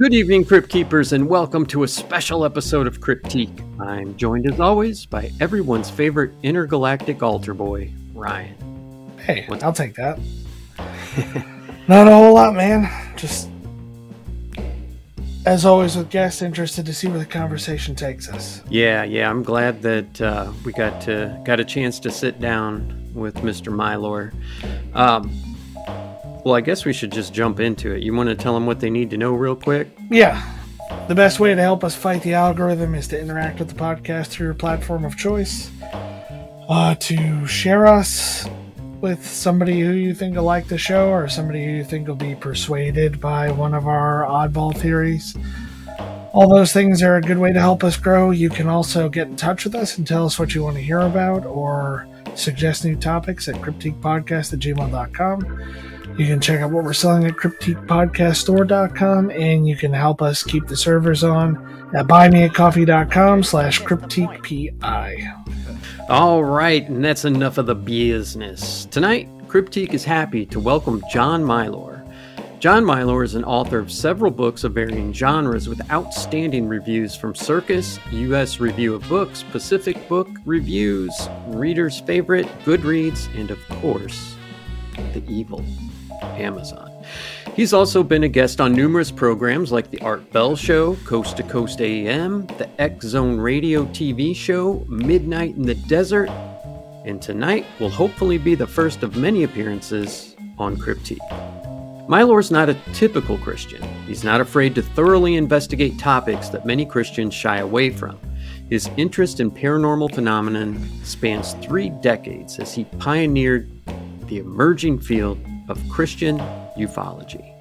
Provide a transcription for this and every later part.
Good evening, Crypt Keepers, and welcome to a special episode of Cryptique. I'm joined as always by everyone's favorite intergalactic altar boy, Ryan. Hey, I'll take that. Not a whole lot, man. Just as always with guests, interested to see where the conversation takes us. Yeah, yeah, I'm glad that uh, we got to got a chance to sit down with Mr. Milor. Um, well, I guess we should just jump into it. You want to tell them what they need to know real quick? Yeah. The best way to help us fight the algorithm is to interact with the podcast through your platform of choice. Uh, to share us with somebody who you think will like the show or somebody who you think will be persuaded by one of our oddball theories. All those things are a good way to help us grow. You can also get in touch with us and tell us what you want to hear about or suggest new topics at cryptiquepodcast at gmail.com. You can check out what we're selling at cryptiquepodcaststore.com and you can help us keep the servers on at buymeacoffee.com slash cryptiquepi. All right, and that's enough of the business. Tonight, Cryptique is happy to welcome John Milor. John Milor is an author of several books of varying genres with outstanding reviews from Kirkus, U.S. Review of Books, Pacific Book Reviews, Reader's Favorite, Goodreads, and of course, The Evil Amazon. He's also been a guest on numerous programs like The Art Bell Show, Coast to Coast AM, the X Zone Radio TV show, Midnight in the Desert, and tonight will hopefully be the first of many appearances on Cryptique. Milor's not a typical Christian. He's not afraid to thoroughly investigate topics that many Christians shy away from. His interest in paranormal phenomenon spans three decades as he pioneered the emerging field of Christian ufology.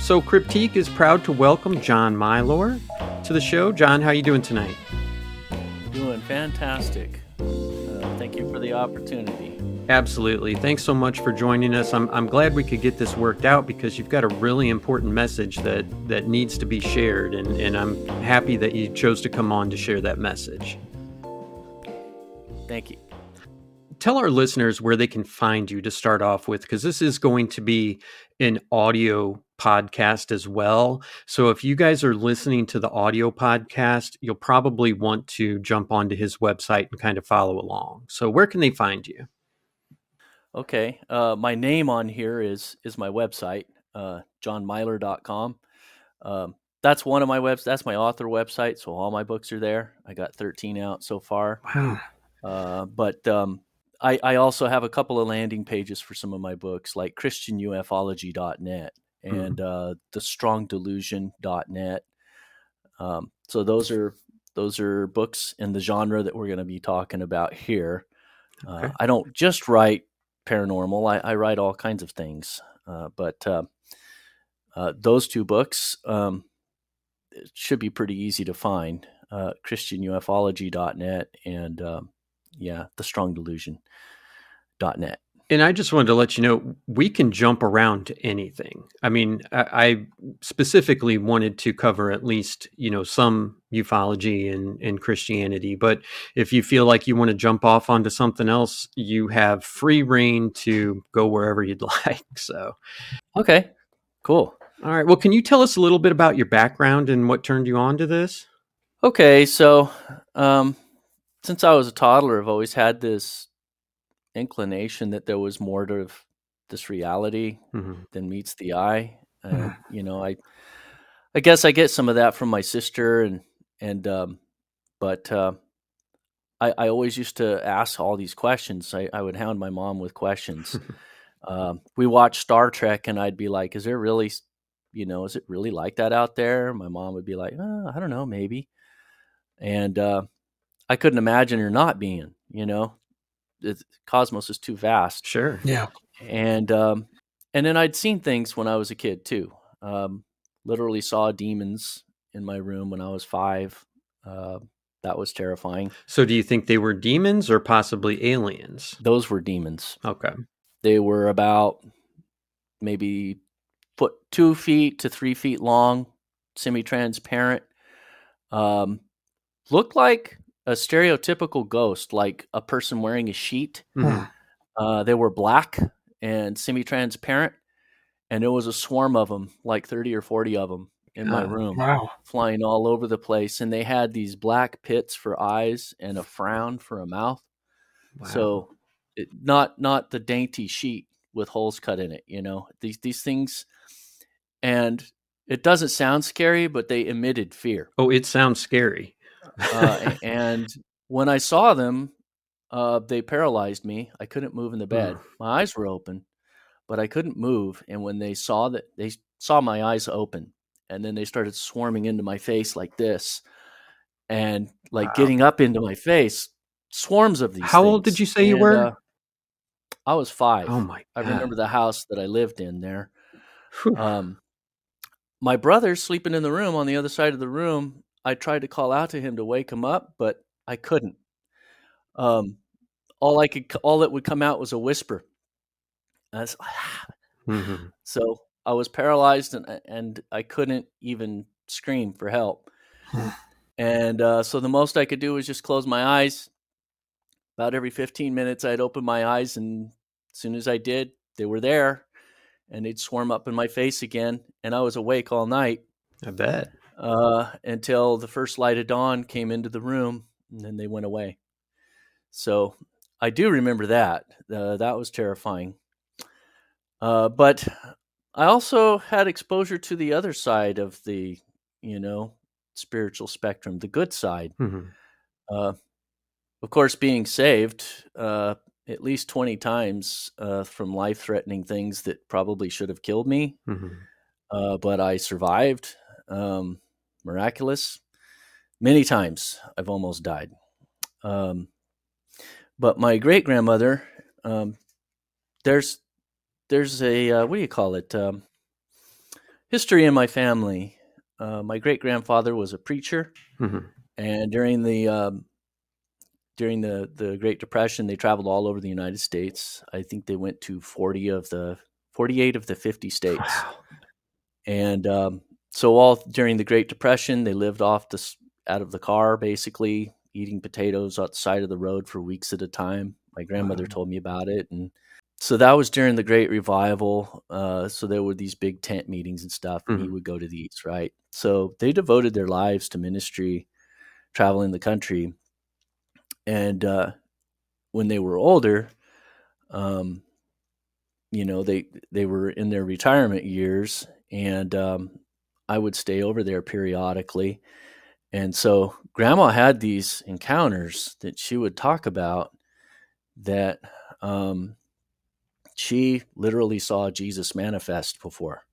So Cryptique is proud to welcome John Milor to the show. John, how are you doing tonight? Doing fantastic. Uh, thank you for the opportunity. Absolutely. Thanks so much for joining us. I'm, I'm glad we could get this worked out because you've got a really important message that, that needs to be shared, and, and I'm happy that you chose to come on to share that message. Thank you tell our listeners where they can find you to start off with, because this is going to be an audio podcast as well. So if you guys are listening to the audio podcast, you'll probably want to jump onto his website and kind of follow along. So where can they find you? Okay. Uh, my name on here is is my website, uh, johnmilor.com. Um, that's one of my webs. That's my author website. So all my books are there. I got 13 out so far. Wow. Uh, but um, I, I also have a couple of landing pages for some of my books, like ChristianUFology.net mm-hmm. and mm-hmm. uh, TheStrongDelusion.net. Um, so those are those are books in the genre that we're going to be talking about here. Uh, okay. I don't just write paranormal; I, I write all kinds of things. Uh, but uh, uh those two books um, should be pretty easy to find: uh, ChristianUFology.net and um, yeah, the strong delusion.net. And I just wanted to let you know we can jump around to anything. I mean, I, I specifically wanted to cover at least, you know, some ufology and, and Christianity. But if you feel like you want to jump off onto something else, you have free reign to go wherever you'd like. So, okay, cool. All right. Well, can you tell us a little bit about your background and what turned you on to this? Okay. So, um, since I was a toddler, I've always had this inclination that there was more to this reality mm-hmm. than meets the eye. And, mm-hmm. you know, I, I guess I get some of that from my sister and, and, um, but, uh, I, I always used to ask all these questions. I, I would hound my mom with questions. um, we watched Star Trek, and I'd be like, "Is there really, you know, is it really like that out there?" My mom would be like, oh, "I don't know, maybe." And uh, I couldn't imagine her not being. You know, the cosmos is too vast. Sure. Yeah. And um, and then I'd seen things when I was a kid too. Um, literally saw demons in my room when I was five. Uh, that was terrifying. So, do you think they were demons or possibly aliens? Those were demons. Okay. They were about maybe foot two feet to three feet long, semi-transparent. Um, looked like a stereotypical ghost, like a person wearing a sheet. Mm-hmm. Uh, they were black and semi-transparent, and there was a swarm of them, like thirty or forty of them, in my room, Wow. flying all over the place, and they had these black pits for eyes and a frown for a mouth. Wow. So, it, not not the dainty sheet with holes cut in it. You know these these things, and it doesn't sound scary, but they emitted fear. oh, it sounds scary. Uh, and when I saw them, uh, they paralyzed me. I couldn't move in the bed. My eyes were open, but I couldn't move. And when they saw that, they saw my eyes open, and then they started swarming into my face like this, and like Wow. getting up into my face. Swarms of these. How old did you say you were? uh, I was five. Oh my! I remember the house that I lived in there. Whew. Um, my brother's sleeping in the room on the other side of the room. I tried to call out to him to wake him up, but I couldn't. Um, all I could, all that would come out was a whisper. Was- Mhm. so I was paralyzed and and I couldn't even scream for help. And uh, so the most I could do was just close my eyes. About every 15 minutes, I'd open my eyes, and as soon as I did, they were there, and they'd swarm up in my face again. And I was awake all night I bet. Uh, until the first light of dawn came into the room, and then they went away. So I do remember that. Uh, that was terrifying. Uh, but I also had exposure to the other side of the, you know, spiritual spectrum, the good side. Mhm. Uh, of course, being saved uh, at least 20 times uh, from life threatening things that probably should have killed me Mhm. uh, but I survived. Um, miraculous. Many times I've almost died. Um, but my great grandmother, um, there's there's a uh, what do you call it? Um, history in my family. Uh, my great grandfather was a preacher, Mhm. and during the um, during the the Great Depression, they traveled all over the United States. I think they went to forty of the forty eight of the fifty states Wow. and um, so all during the Great Depression, they lived off the out of the car, basically eating potatoes on the side of the road for weeks at a time. My grandmother Wow. told me about it, and so that was during the Great Revival. Uh, so there were these big tent meetings and stuff, and he Mhm. would go to these, right? So they devoted their lives to ministry, traveling the country, and uh, when they were older, um, you know they they were in their retirement years and um, i would stay over there periodically. And so grandma had these encounters that she would talk about that um, she literally saw jesus manifest before.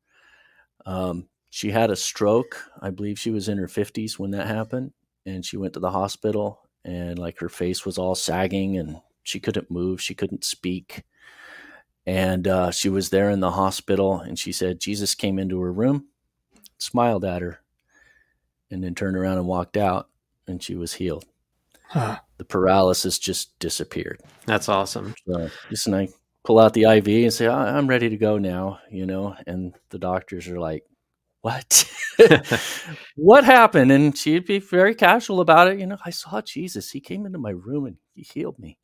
Um, she had a stroke. I believe she was in her 50s when that happened and she went to the hospital and like her face was all sagging and she couldn't move she couldn't speak. And uh, she was there in the hospital and she said jesus came into her room smiled at her and then turned around and walked out and she was healed Huh. the paralysis just disappeared That's awesome. so just and i pull out the iv and say "I- i'm ready to go now you know and the doctors are like what what happened and she'd be very casual about it you know i saw jesus he came into my room and he healed me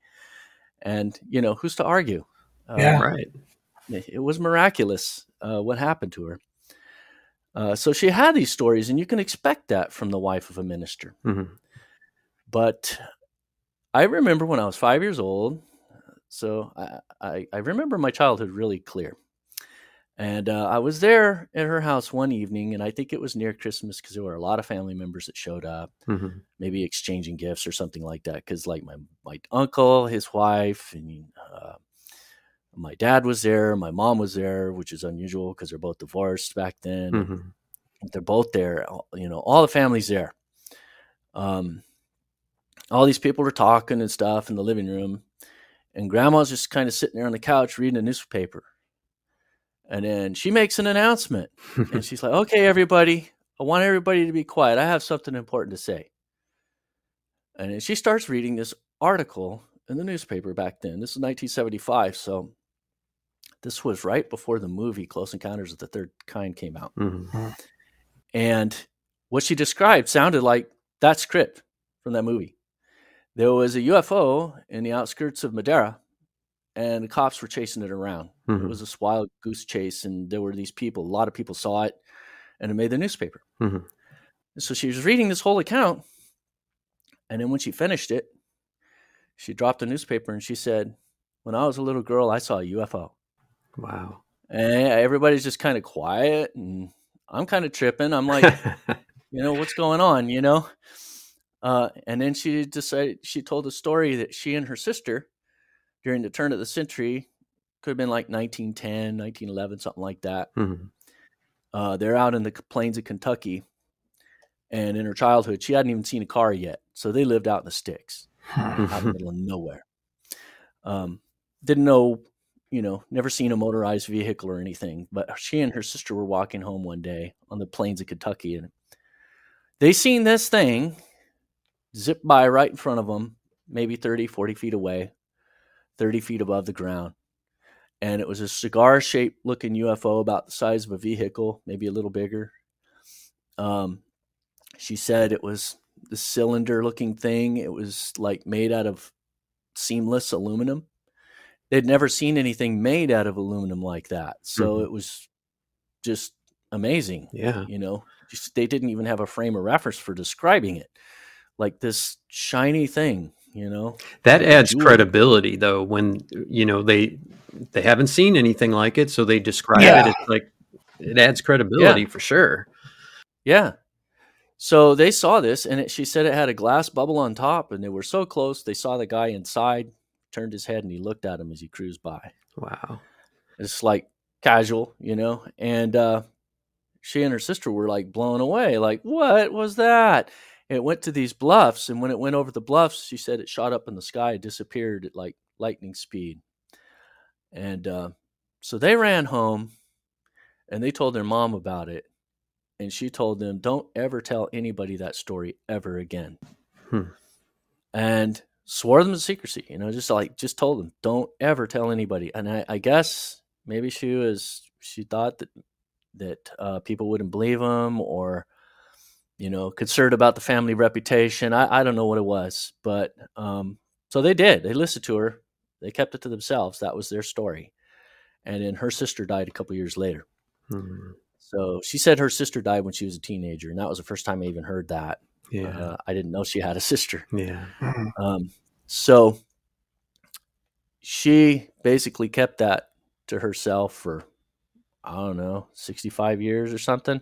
and you know who's to argue Uh, Yeah. Right. it was miraculous uh, what happened to her. Uh, so she had these stories, and you can expect that from the wife of a minister. Mhm. But I remember when I was five years old, so I, I, I remember my childhood really clear. And uh, I was there at her house one evening, and I think it was near Christmas because there were a lot of family members that showed up Mhm. maybe exchanging gifts or something like that. Because like my my uncle, his wife, and uh, my dad was there, my mom was there, which is unusual because they're both divorced back then. Mhm. They're both there, you know, all the families there. Um, all these people are talking and stuff in the living room, and Grandma's just kind of sitting there on the couch reading a newspaper. And then she makes an announcement and she's like, okay, everybody, I want everybody to be quiet. I have something important to say. And then she starts reading this article in the newspaper back then. This is 1975. So this was right before the movie Close Encounters of the Third Kind came out. Mhm. And what she described sounded like that script from that movie. There was a UFO in the outskirts of Madeira, and the cops were chasing it around. It Mhm. was this wild goose chase, and there were these people. A lot of people saw it, and it made the newspaper. Mm-hmm. So she was reading this whole account, and then when she finished it, she dropped the newspaper and she said, "When I was a little girl, I saw a UFO." Wow! And everybody's just kind of quiet, and I'm kind of tripping. I'm like, you know, what's going on? You know. Uh, and then she decided she told a story that she and her sister, during the turn of the century, could have been like 1910, 1911, something like that. Mm-hmm. Uh, they're out in the plains of Kentucky, and in her childhood, she hadn't even seen a car yet, so they lived out in the sticks, out in the middle of nowhere. Um, didn't know, you know, never seen a motorized vehicle or anything. But she and her sister were walking home one day on the plains of Kentucky, and they seen this thing zip by right in front of them, maybe 30, 40 feet away, 30 feet above the ground. And it was a cigar shaped looking UFO about the size of a vehicle, maybe a little bigger. Um, she said it was the cylinder looking thing. It was like made out of seamless aluminum. They'd never seen anything made out of aluminum like that. So mm-hmm. it was just amazing. Yeah. You know, just, they didn't even have a frame of reference for describing it like this shiny thing you know that adds credibility though when you know they they haven't seen anything like it so they describe yeah. it it's like it adds credibility yeah. for sure yeah so they saw this and it, she said it had a glass bubble on top and they were so close they saw the guy inside turned his head and he looked at him as he cruised by. Wow. It's like casual you know? And uh she and her sister were like blown away like what was that? It went to these bluffs and when it went over the bluffs she said it shot up in the sky disappeared at like lightning speed. And uh, so they ran home and they told their mom about it and she told them don't ever tell anybody that story ever again. Hmm. and swore them to secrecy you know just like just told them don't ever tell anybody and i, I guess maybe she was she thought that that uh, people wouldn't believe them or you know, concerned about the family reputation. I, I don't know what it was, but um, so they did. They listened to her. They kept it to themselves. That was their story. And then her sister died a couple years later. Hmm. So she said her sister died when she was a teenager, and that was the first time I even heard that. Yeah, uh, I didn't know she had a sister. Yeah. Um, so she basically kept that to herself for I don't know, sixty-five years or something,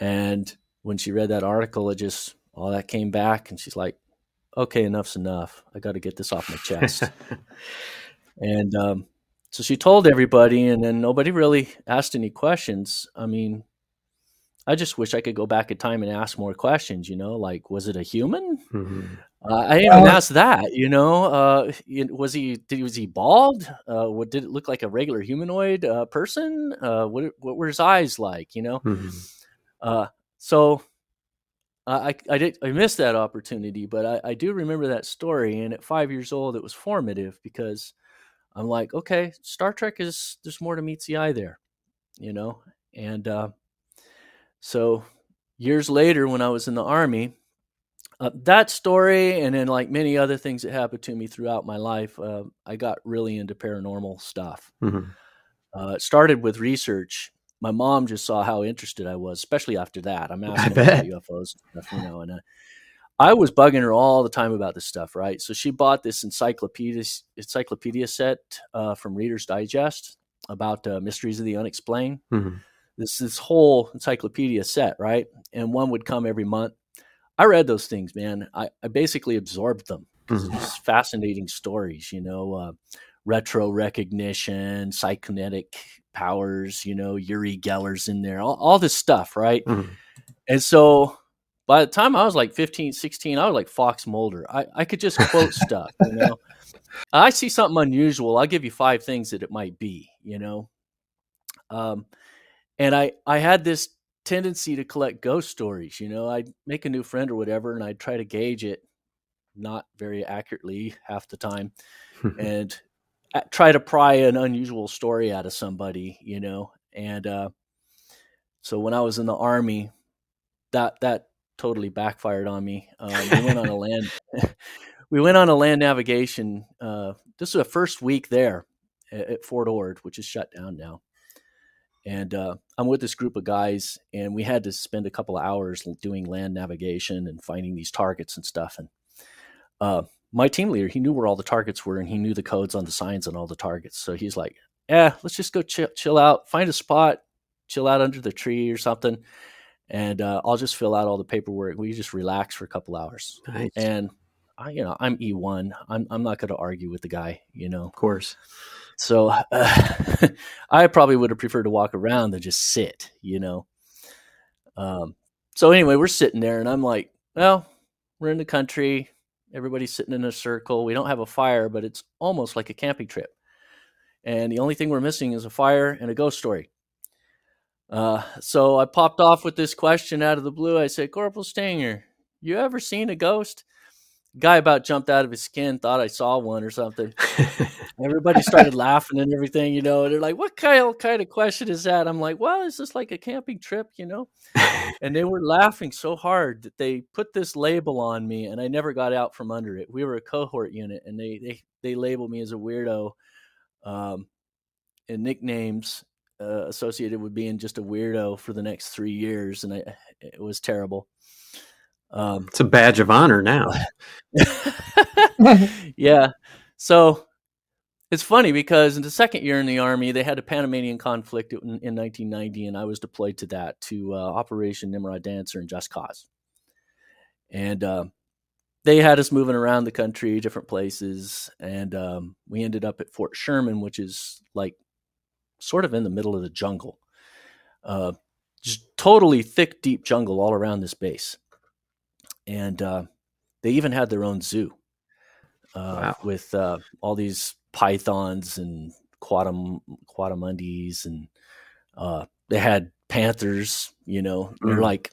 and when she read that article, it just all that came back, and she's like, "Okay, enough's enough. I got to get this off my chest." and um, so she told everybody, and then nobody really asked any questions. I mean, I just wish I could go back in time and ask more questions. You know, like was it a human? Mm-hmm. Uh, I didn't even ask that. You know, uh, was he did was he bald? Uh, what did it look like a regular humanoid uh, person? Uh, what what were his eyes like? You know, mm-hmm. Uh, so I, I did I missed that opportunity, but I, I do remember that story. And at five years old, it was formative because I'm like, okay, Star Trek is there's more to meets the eye there, you know. And uh, so years later, when I was in the army, uh, that story and then like many other things that happened to me throughout my life, uh, I got really into paranormal stuff. Mm-hmm. Uh, it started with research my mom just saw how interested I was, especially after that. I'm asking about UFOs and stuff, you know, and uh, I was bugging her all the time about this stuff, right? So she bought this encyclopedia encyclopedia set uh, from Reader's Digest about uh, mysteries of the unexplained. Mm-hmm. This this whole encyclopedia set, right? And one would come every month. I read those things, man. I, I basically absorbed them because mm-hmm. it's fascinating stories, you know, uh, retro recognition, psychokinetic powers, you know, Uri Geller's in there, all, all this stuff, right? Mm-hmm. And so by the time I was like 15, 16, I was like Fox Mulder. I, I could just quote stuff, you know. I see something unusual, I'll give you five things that it might be, you know. Um, and I I had this tendency to collect ghost stories, you know. I'd make a new friend or whatever, and I'd try to gauge it, not very accurately half the time, and try to pry an unusual story out of somebody, you know. And uh, so when I was in the army, that that totally backfired on me. Um, we went on a land we went on a land navigation. Uh, this was the first week there at, at Fort Ord, which is shut down now. And uh, I'm with this group of guys, and we had to spend a couple of hours doing land navigation and finding these targets and stuff. And uh, my team leader, he knew where all the targets were, and he knew the codes on the signs on all the targets. So he's like, "Yeah, let's just go chill, chill out, find a spot, chill out under the tree or something, and uh, I'll just fill out all the paperwork. We just relax for a couple hours." Nice. And I, you know, I'm E1. I'm I'm not going to argue with the guy, you know. Of course. So uh, I probably would have preferred to walk around than just sit, you know. Um, so anyway, we're sitting there, and I'm like, well, we're in the country. Everybody's sitting in a circle. We don't have a fire, but it's almost like a camping trip. And the only thing we're missing is a fire and a ghost story. Uh, so I popped off with this question out of the blue. I said, Corporal Stanger, you ever seen a ghost? Guy about jumped out of his skin, thought I saw one or something. Everybody started laughing and everything, you know. And They're like, "What kind of kind of question is that?" I'm like, "Well, is this like a camping trip, you know?" and they were laughing so hard that they put this label on me, and I never got out from under it. We were a cohort unit, and they they they labeled me as a weirdo, um, and nicknames uh, associated with being just a weirdo for the next three years, and I, it was terrible. Um, it's a badge of honor now. yeah. So it's funny because in the second year in the army, they had a Panamanian conflict in, in 1990, and I was deployed to that to uh, Operation Nimrod Dancer and Just Cause. And uh, they had us moving around the country, different places, and um, we ended up at Fort Sherman, which is like sort of in the middle of the jungle. Uh, just totally thick, deep jungle all around this base and uh, they even had their own zoo uh, wow. with uh, all these pythons and quadam coatimundis, and uh, they had panthers. You know, mm. they're like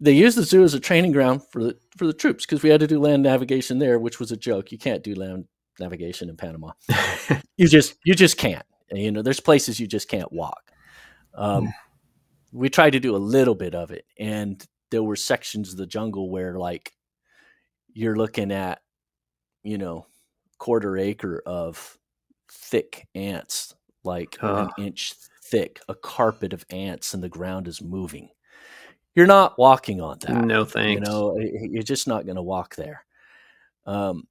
they used the zoo as a training ground for the for the troops because we had to do land navigation there, which was a joke. You can't do land navigation in Panama. you just you just can't. You know, there's places you just can't walk. Um. We tried to do a little bit of it, and there were sections of the jungle where like you're looking at you know quarter acre of thick ants like an inch thick a carpet of ants and the ground is moving. You're not walking on that no thanks. you know you're just not going to walk there. Um,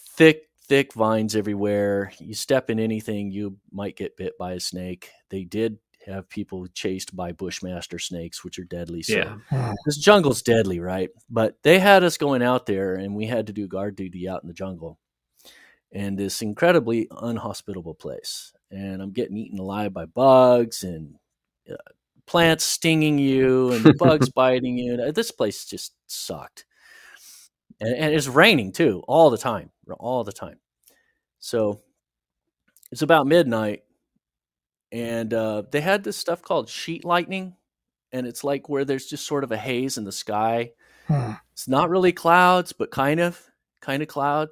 thick thick vines everywhere. You step in anything you might get bit by a snake. They did have people chased by bushmaster snakes, which are deadly. So yeah. this jungle's deadly, right? But they had us going out there, and we had to do guard duty out in the jungle, and this incredibly unhospitable place. And I'm getting eaten alive by bugs and uh, plants stinging you and bugs biting you. This place just sucked, and, and it's raining too all the time, all the time. So it's about midnight and uh, they had this stuff called sheet lightning, and it's like where there's just sort of a haze in the sky. Hmm. It's not really clouds, but kind of, kind of cloud,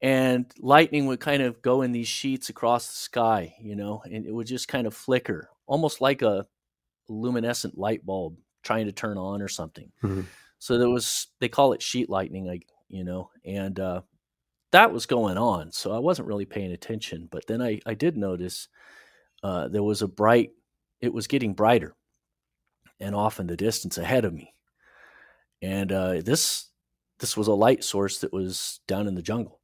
and lightning would kind of go in these sheets across the sky, you know, and it would just kind of flicker, almost like a luminescent light bulb trying to turn on or something. Mm-hmm. So there was, they call it sheet lightning, like you know, and uh, that was going on. So I wasn't really paying attention, but then I I did notice uh, there was a bright, it was getting brighter and off in the distance ahead of me. And uh, this this was a light source that was down in the jungle.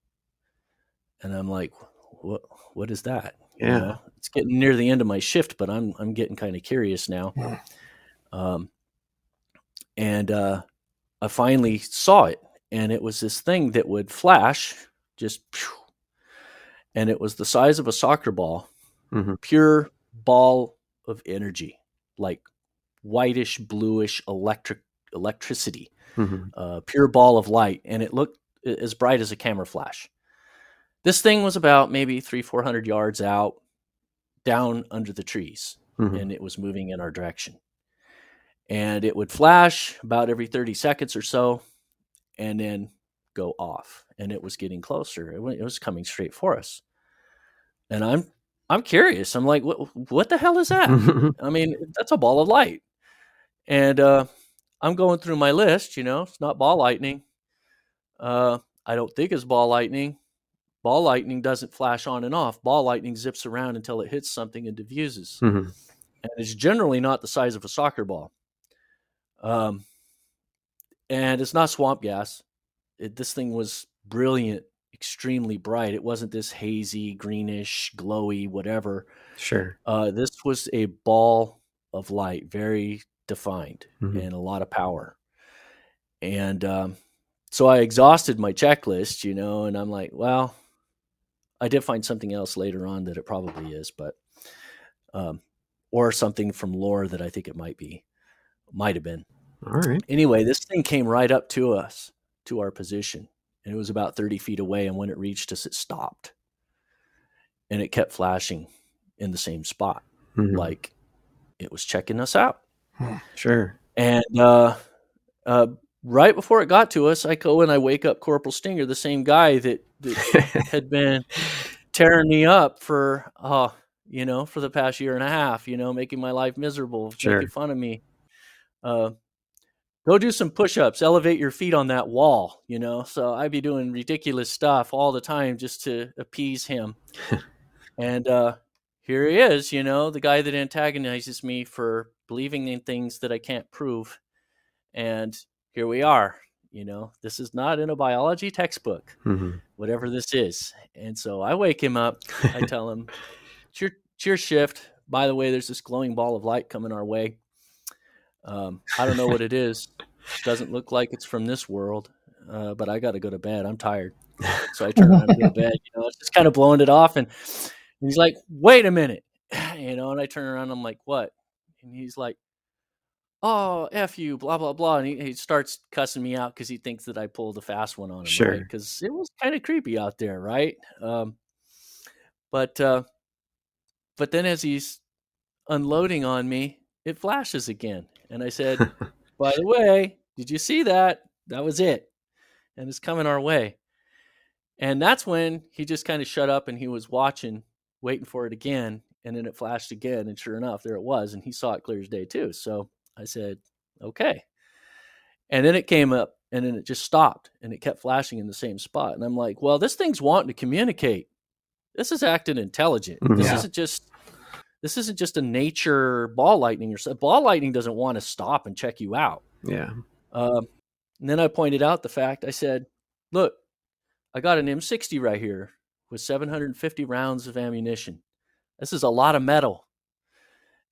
And I'm like, what what is that? Yeah. You know, it's getting near the end of my shift, but I'm I'm getting kind of curious now. Yeah. Um, and uh, I finally saw it, and it was this thing that would flash, just, and it was the size of a soccer ball, mm-hmm. pure ball of energy, like whitish, bluish electric electricity, mm-hmm. uh, pure ball of light, and it looked as bright as a camera flash. This thing was about maybe three, four hundred yards out, down under the trees, mm-hmm. and it was moving in our direction. And it would flash about every thirty seconds or so, and then go off. And it was getting closer. It was coming straight for us. And I'm I'm curious. I'm like, what, what the hell is that? I mean, that's a ball of light. And uh, I'm going through my list, you know, it's not ball lightning. Uh, I don't think it's ball lightning. Ball lightning doesn't flash on and off. Ball lightning zips around until it hits something and diffuses. Mm-hmm. and it's generally not the size of a soccer ball. Um, and it's not swamp gas. It, this thing was brilliant, extremely bright. It wasn't this hazy, greenish, glowy, whatever. Sure. Uh, this was a ball of light, very defined Mhm. and a lot of power. And um, so I exhausted my checklist, you know, and I'm like, well, I did find something else later on that it probably is, but um, or something from lore that I think it might be, might have been. All right. Anyway, this thing came right up to us, to our position, and it was about 30 feet away. And when it reached us, it stopped, and it kept flashing in the same spot, Mhm. like it was checking us out. Sure. And uh, uh, right before it got to us, I go and I wake up Corporal Stinger, the same guy that, that had been tearing me up for, uh, you know, for the past year and a half, you know, making my life miserable, Sure. making fun of me. Uh, go do some push-ups, elevate your feet on that wall, you know. So I'd be doing ridiculous stuff all the time just to appease him. and uh, here he is, you know, the guy that antagonizes me for believing in things that I can't prove. And here we are, you know, this is not in a biology textbook, Mhm. whatever this is. And so I wake him up. I tell him, it's your, it's your shift. By the way, there's this glowing ball of light coming our way. Um, I don't know what it is. Doesn't look like it's from this world, uh, but I got to go to bed. I'm tired. So I turn around and go to bed. You know, it's just kind of blowing it off. And, and he's like, wait a minute. You know, and I turn around. I'm like, what? And he's like, oh, F you, blah, blah, blah. And he, he starts cussing me out because he thinks that I pulled a fast one on him. Sure. Because it was kind of creepy out there, right? Um, but, uh, but then as he's unloading on me, it flashes again. And I said, by the way, did you see that? That was it. And it's coming our way. And that's when he just kind of shut up and he was watching, waiting for it again. And then it flashed again. And sure enough, there it was. And he saw it clear as day, too. So I said, okay. And then it came up and then it just stopped and it kept flashing in the same spot. And I'm like, well, this thing's wanting to communicate. This is acting intelligent. This mm-hmm. Yeah. isn't just. This isn't just a nature ball lightning or. Ball lightning doesn't want to stop and check you out. Yeah. Um, and then I pointed out the fact. I said, "Look, I got an M60 right here with 750 rounds of ammunition. This is a lot of metal.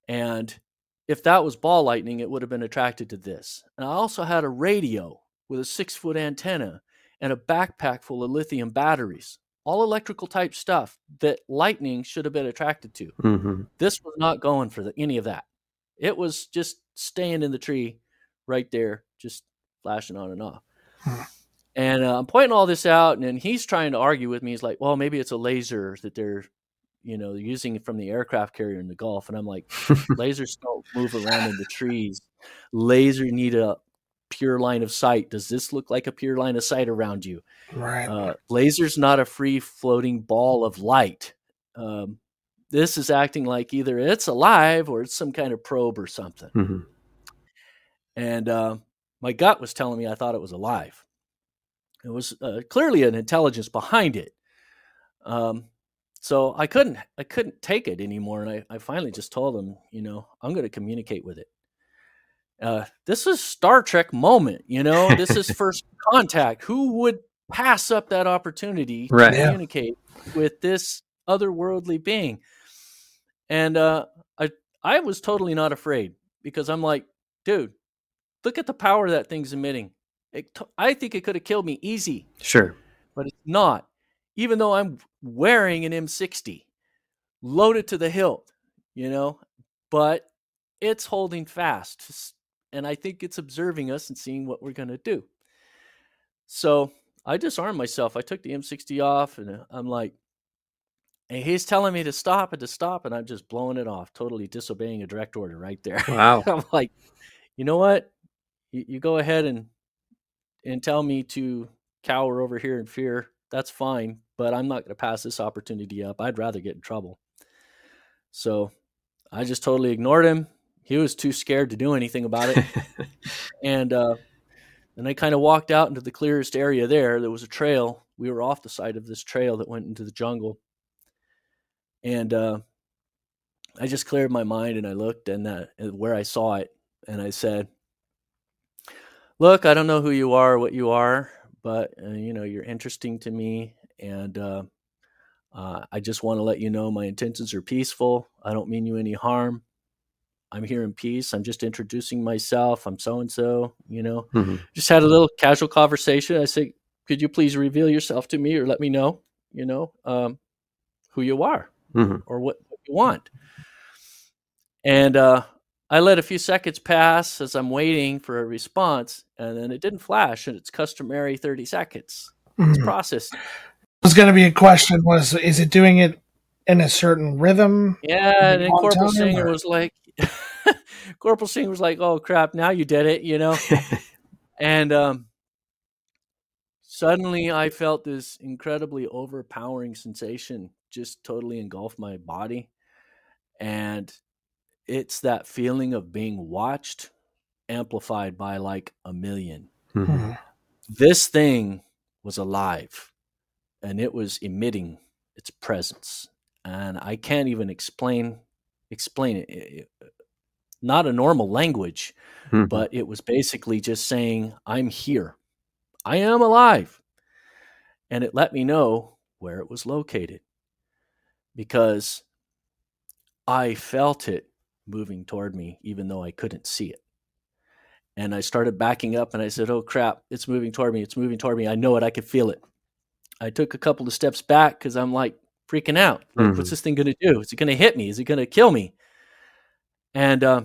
And if that was ball lightning, it would have been attracted to this. And I also had a radio with a six foot antenna and a backpack full of lithium batteries, all electrical type stuff that lightning should have been attracted to. hmm This was not going for the, any of that. It was just staying in the tree right there, just flashing on and off. And uh, I'm pointing all this out, and then he's trying to argue with me. He's like, "Well, maybe it's a laser that they're, you know, using from the aircraft carrier in the Gulf." And I'm like, "Lasers don't move around in the trees. Laser need a pure line of sight. Does this look like a pure line of sight around you? Right. Uh, laser's not a free floating ball of light. Um, this is acting like either it's alive or it's some kind of probe or something. hmm And uh, my gut was telling me I thought it was alive. It was uh, clearly an intelligence behind it. Um, so I couldn't I couldn't take it anymore, and I, I finally just told him, you know, I'm going to communicate with it. Uh, this is Star Trek moment, you know. This is first contact. Who would pass up that opportunity to Right. Yeah. communicate with this otherworldly being? And uh, I I was totally not afraid because I'm like, dude, look at the power that thing's emitting. It, t- I think it could have killed me easy, Sure. but it's not. Even though I'm wearing an M60, loaded to the hilt, you know, but it's holding fast. And I think it's observing us and seeing what we're going to do. So I disarmed myself. I took the M60 off and uh, I'm like, and he's telling me to stop and to stop, and I'm just blowing it off, totally disobeying a direct order right there. Wow. I'm like, you know what? You, you go ahead and and tell me to cower over here in fear. That's fine, but I'm not going to pass this opportunity up. I'd rather get in trouble. So I just totally ignored him. He was too scared to do anything about it. and uh, and I kind of walked out into the clearest area there. There was a trail. We were off the side of this trail that went into the jungle. And uh, I just cleared my mind and I looked and uh, where I saw it and I said, "Look, I don't know who you are, what you are, but uh, you know you're interesting to me, and uh, uh, I just want to let you know my intentions are peaceful. I don't mean you any harm. I'm here in peace. I'm just introducing myself. I'm so and so. You know, mm-hmm. just had a little casual conversation. I said, "Could you please reveal yourself to me or let me know? You know, um, who you are mm-hmm. or what, what you want." And uh, I let a few seconds pass as I'm waiting for a response, and then it didn't flash, and it's customary 30 seconds. It's mm-hmm. processed. Was going to be a question: Was is it doing it in a certain rhythm? Yeah, and then Corporal Singer was like, Corporal Singh was like, "Oh crap! Now you did it," you know. and um, suddenly, I felt this incredibly overpowering sensation just totally engulf my body, and it's that feeling of being watched amplified by like a 1000000 mm-hmm. This thing was alive and it was emitting its presence. And I can't even explain explain it. Not a normal language, mm-hmm. but it was basically just saying, I'm here. I am alive. And it let me know where it was located because I felt it moving toward me, even though I couldn't see it. And I started backing up and I said, Oh crap, it's moving toward me. It's moving toward me. I know it. I could feel it. I took a couple of steps back because I'm like freaking out. Like, mm-hmm. What's this thing going to do? Is it going to hit me? Is it going to kill me? And uh,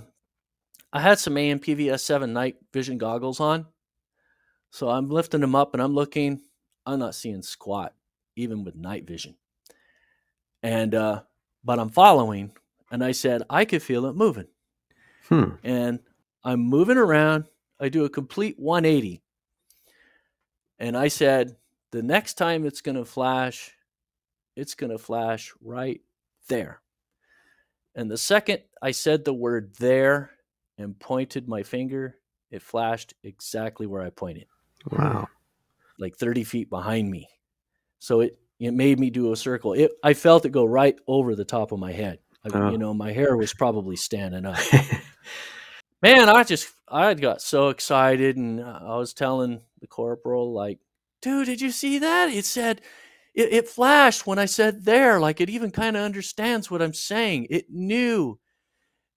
I had some AN/PVS 7 night vision goggles on. So I'm lifting them up and I'm looking. I'm not seeing squat, even with night vision. And, uh, but I'm following and I said, I could feel it moving. Hmm. And I'm moving around. I do a complete 180. And I said, the next time it's going to flash, it's going to flash right there. And the second I said the word there and pointed my finger, it flashed exactly where I pointed. Wow. Like 30 feet behind me. So it, it made me do a circle. It, I felt it go right over the top of my head. I, oh. You know, my hair was probably standing up. Man, I just I got so excited, and I was telling the corporal, like, dude, did you see that? It said it, it flashed when I said there. Like it even kind of understands what I'm saying. It knew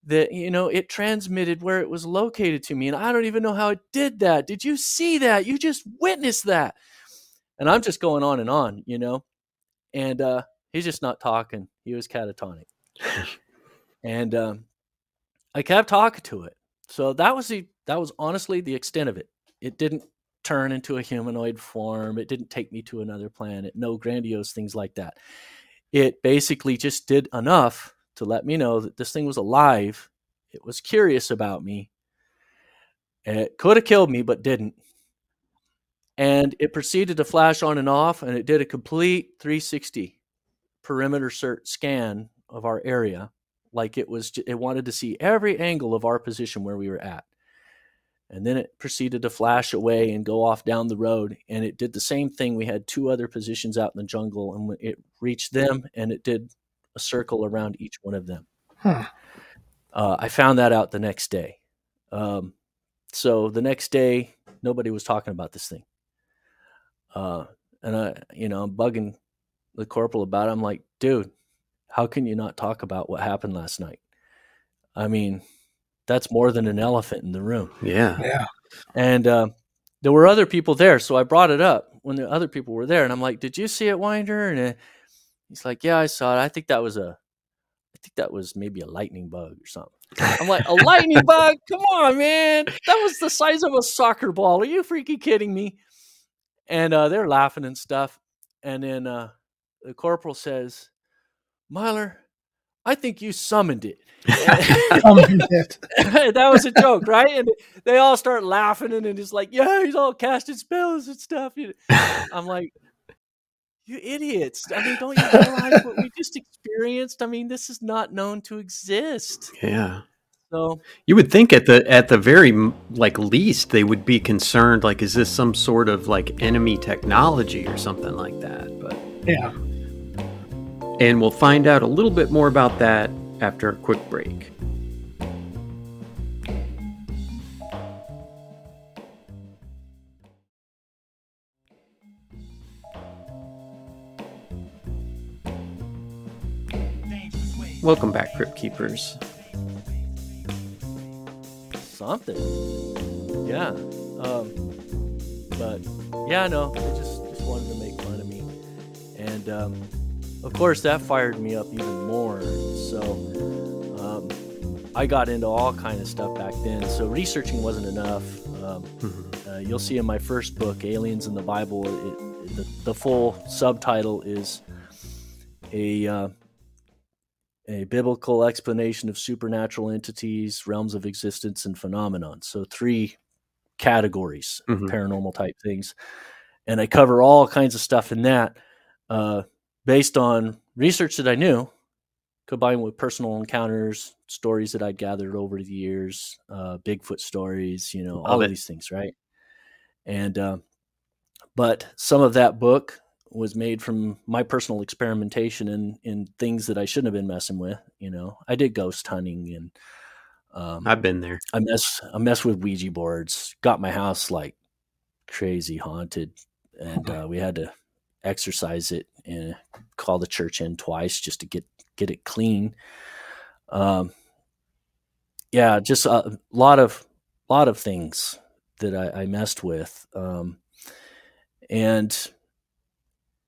that you know it transmitted where it was located to me, and I don't even know how it did that. Did you see that? You just witnessed that. And I'm just going on and on, you know. And uh, he's just not talking. He was catatonic and um, I kept talking to it. So that was the that was honestly the extent of it. It didn't turn into a humanoid form. It didn't take me to another planet. No grandiose things like that. It basically just did enough to let me know that this thing was alive. It was curious about me. It could have killed me, but didn't. And it proceeded to flash on and off, and it did a complete 360 perimeter scan of our area like it was it wanted to see every angle of our position where we were at and then it proceeded to flash away and go off down the road and it did the same thing we had two other positions out in the jungle and it reached them and it did a circle around each one of them huh. uh, i found that out the next day um, so the next day nobody was talking about this thing uh, and i you know i'm bugging the corporal about it i'm like dude how can you not talk about what happened last night? I mean, that's more than an elephant in the room. Yeah. Yeah. And uh, there were other people there. So I brought it up when the other people were there. And I'm like, Did you see it, Winder? And uh, he's like, Yeah, I saw it. I think that was a, I think that was maybe a lightning bug or something. I'm like, A lightning bug? Come on, man. That was the size of a soccer ball. Are you freaking kidding me? And uh, they're laughing and stuff. And then uh, the corporal says, Milor, I think you summoned it. summoned it. that was a joke, right? And they all start laughing, and it's like, yeah, he's all casting spells and stuff. I'm like, you idiots! I mean, don't you realize what we just experienced? I mean, this is not known to exist. Yeah. So you would think at the at the very like least they would be concerned like is this some sort of like enemy technology or something like that but yeah and we'll find out a little bit more about that after a quick break. Welcome back, Crypt Keepers. Something. Yeah. Um, but yeah, no, they just just wanted to make fun of me, and um, of course that fired me up even more. So um, I got into all kind of stuff back then. So researching wasn't enough. Um, mm-hmm. uh, you'll see in my first book, Aliens in the Bible, it, the, the full subtitle is a uh, a biblical explanation of supernatural entities, realms of existence, and phenomenon. So three categories, mm-hmm. paranormal type things, and I cover all kinds of stuff in that, uh, based on research that I knew, combined with personal encounters, stories that I'd gathered over the years, uh, Bigfoot stories, you know, Love all it. of these things, right? And uh, but some of that book was made from my personal experimentation in in things that I shouldn't have been messing with. You know, I did ghost hunting and um, I've been there. I mess I mess with Ouija boards. Got my house like crazy haunted, and uh, we had to exercise it and call the church in twice just to get get it clean. Um, yeah, just a lot of lot of things that I, I messed with, um, and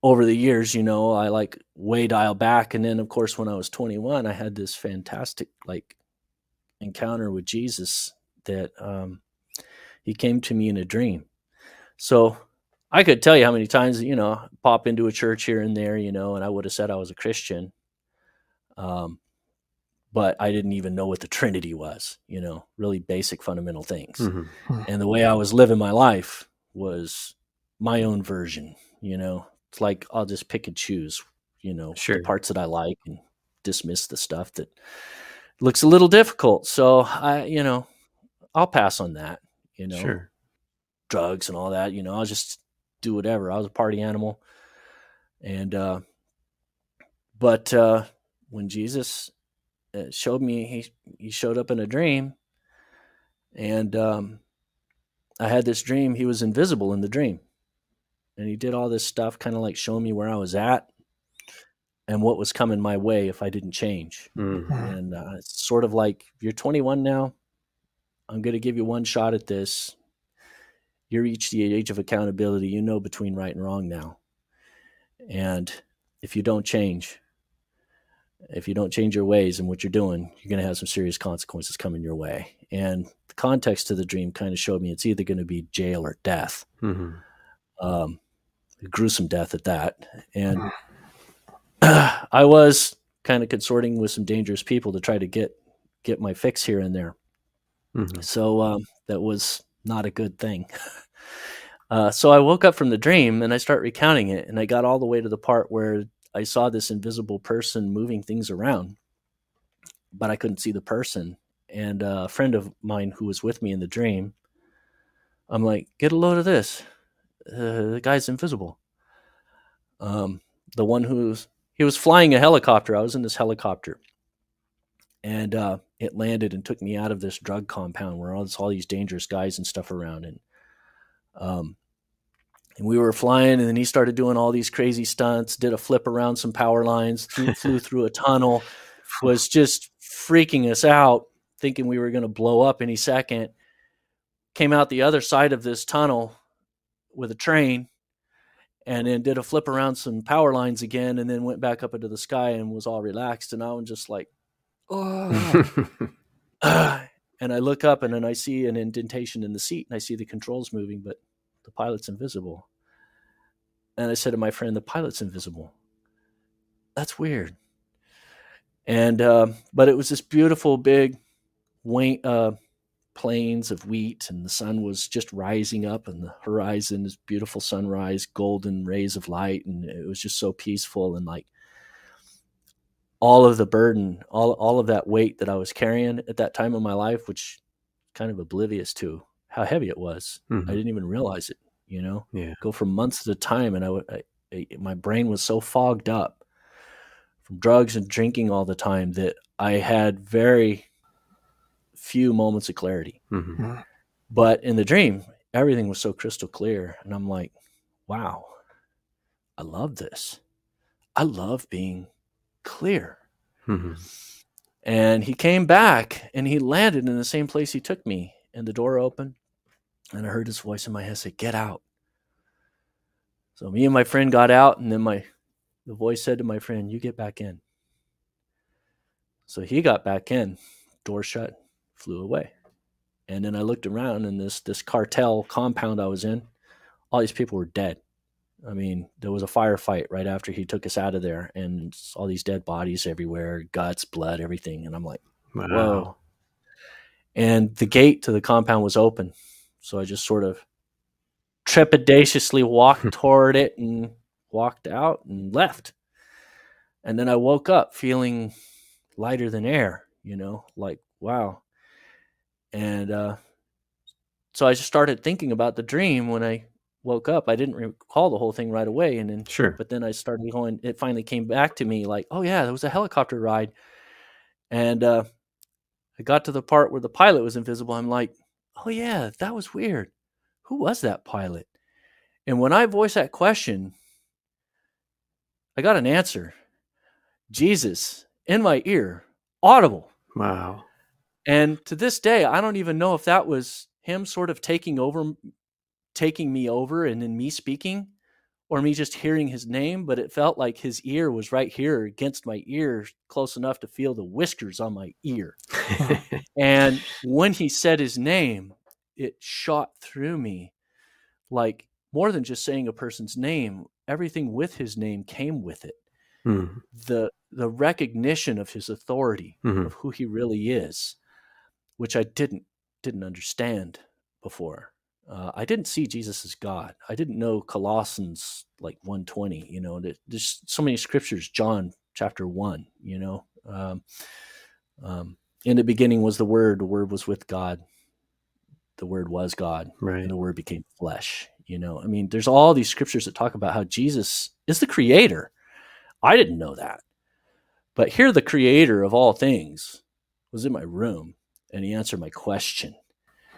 over the years, you know, I like way dial back. And then, of course, when I was 21, I had this fantastic like encounter with Jesus that um, he came to me in a dream. So I could tell you how many times, you know, pop into a church here and there, you know, and I would have said I was a Christian. Um, but I didn't even know what the Trinity was, you know, really basic fundamental things. Mm-hmm. And the way I was living my life was my own version, you know, it's like I'll just pick and choose, you know, sure. the parts that I like and dismiss the stuff that looks a little difficult. So I, you know, I'll pass on that, you know, sure. drugs and all that, you know, I'll just do whatever. I was a party animal. And, uh, but, uh, when Jesus uh, showed me, he, he showed up in a dream and, um, I had this dream. He was invisible in the dream and he did all this stuff, kind of like showing me where I was at and what was coming my way if I didn't change. Mm-hmm. And uh, it's sort of like you're 21 now. I'm going to give you one shot at this. You reach the age of accountability. You know between right and wrong now. And if you don't change, if you don't change your ways and what you're doing, you're going to have some serious consequences coming your way. And the context to the dream kind of showed me it's either going to be jail or death. Mm-hmm. Um, gruesome death at that. And I was kind of consorting with some dangerous people to try to get get my fix here and there. Mm-hmm. So um, that was not a good thing. uh, so I woke up from the dream and I start recounting it, and I got all the way to the part where I saw this invisible person moving things around, but I couldn't see the person. And a friend of mine who was with me in the dream, I'm like, "Get a load of this." Uh, the guy's invisible. Um, the one who's he was flying a helicopter. I was in this helicopter, and uh, it landed and took me out of this drug compound where all, all these dangerous guys and stuff around. And um, and we were flying, and then he started doing all these crazy stunts. Did a flip around some power lines, flew, flew through a tunnel. Was just freaking us out, thinking we were going to blow up any second. Came out the other side of this tunnel with a train and then did a flip around some power lines again and then went back up into the sky and was all relaxed. And I was just like oh and I look up and then I see an indentation in the seat and I see the controls moving but the pilot's invisible. And I said to my friend the pilot's invisible. That's weird. And uh, but it was this beautiful big wing uh, plains of wheat and the sun was just rising up and the horizon is beautiful sunrise golden rays of light and it was just so peaceful and like all of the burden all all of that weight that I was carrying at that time of my life which kind of oblivious to how heavy it was mm-hmm. I didn't even realize it you know yeah go for months at a time and I, I, I my brain was so fogged up from drugs and drinking all the time that I had very few moments of clarity. Mm-hmm. But in the dream, everything was so crystal clear. And I'm like, wow, I love this. I love being clear. Mm-hmm. And he came back and he landed in the same place he took me. And the door opened. And I heard his voice in my head say, Get out. So me and my friend got out, and then my the voice said to my friend, You get back in. So he got back in, door shut, flew away. And then I looked around and this this cartel compound I was in, all these people were dead. I mean, there was a firefight right after he took us out of there, and all these dead bodies everywhere, guts, blood, everything. And I'm like, wow. whoa. And the gate to the compound was open. So I just sort of trepidatiously walked toward it and walked out and left. And then I woke up feeling lighter than air, you know, like, wow. And uh, so I just started thinking about the dream when I woke up. I didn't recall the whole thing right away. And then, sure. But then I started going, it finally came back to me like, oh, yeah, there was a helicopter ride. And uh, I got to the part where the pilot was invisible. I'm like, oh, yeah, that was weird. Who was that pilot? And when I voiced that question, I got an answer Jesus in my ear, audible. Wow. And to this day, I don't even know if that was him sort of taking over, taking me over and then me speaking or me just hearing his name, but it felt like his ear was right here against my ear, close enough to feel the whiskers on my ear. and when he said his name, it shot through me like more than just saying a person's name, everything with his name came with it. Mm. The the recognition of his authority, mm-hmm. of who he really is, which I didn't didn't understand before. Uh, I didn't see Jesus as God. I didn't know Colossians like 120. You know, there's so many scriptures. John chapter one. You know, um, um, in the beginning was the Word. The Word was with God. The Word was God. Right. And the Word became flesh. You know, I mean, there's all these scriptures that talk about how Jesus is the Creator. I didn't know that, but here, the Creator of all things was in my room, and He answered my question.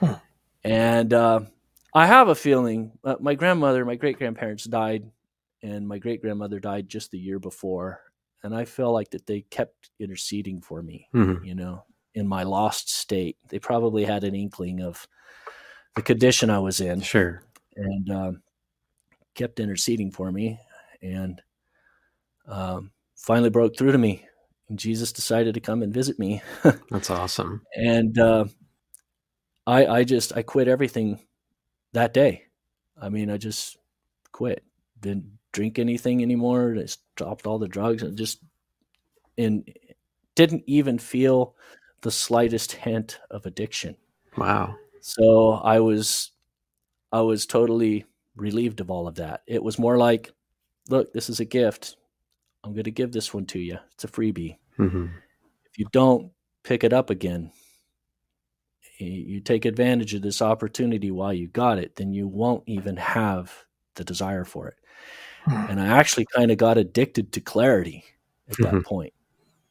Huh. And uh, I have a feeling uh, my grandmother, my great grandparents died, and my great grandmother died just the year before. And I feel like that they kept interceding for me, mm-hmm. you know, in my lost state. They probably had an inkling of the condition I was in. Sure. And uh, kept interceding for me. And um, finally broke through to me. And Jesus decided to come and visit me. That's awesome. And uh, I, I just, I quit everything that day. I mean, I just quit. Didn't drink anything anymore. Just dropped all the drugs and just and didn't even feel the slightest hint of addiction. Wow. So I was I was totally relieved of all of that. It was more like, look, this is a gift. I'm going to give this one to you. It's a freebie. Mm-hmm. If you don't pick it up again, you take advantage of this opportunity while you got it, then you won't even have the desire for it. Hmm. And I actually kind of got addicted to clarity at that mm-hmm. point.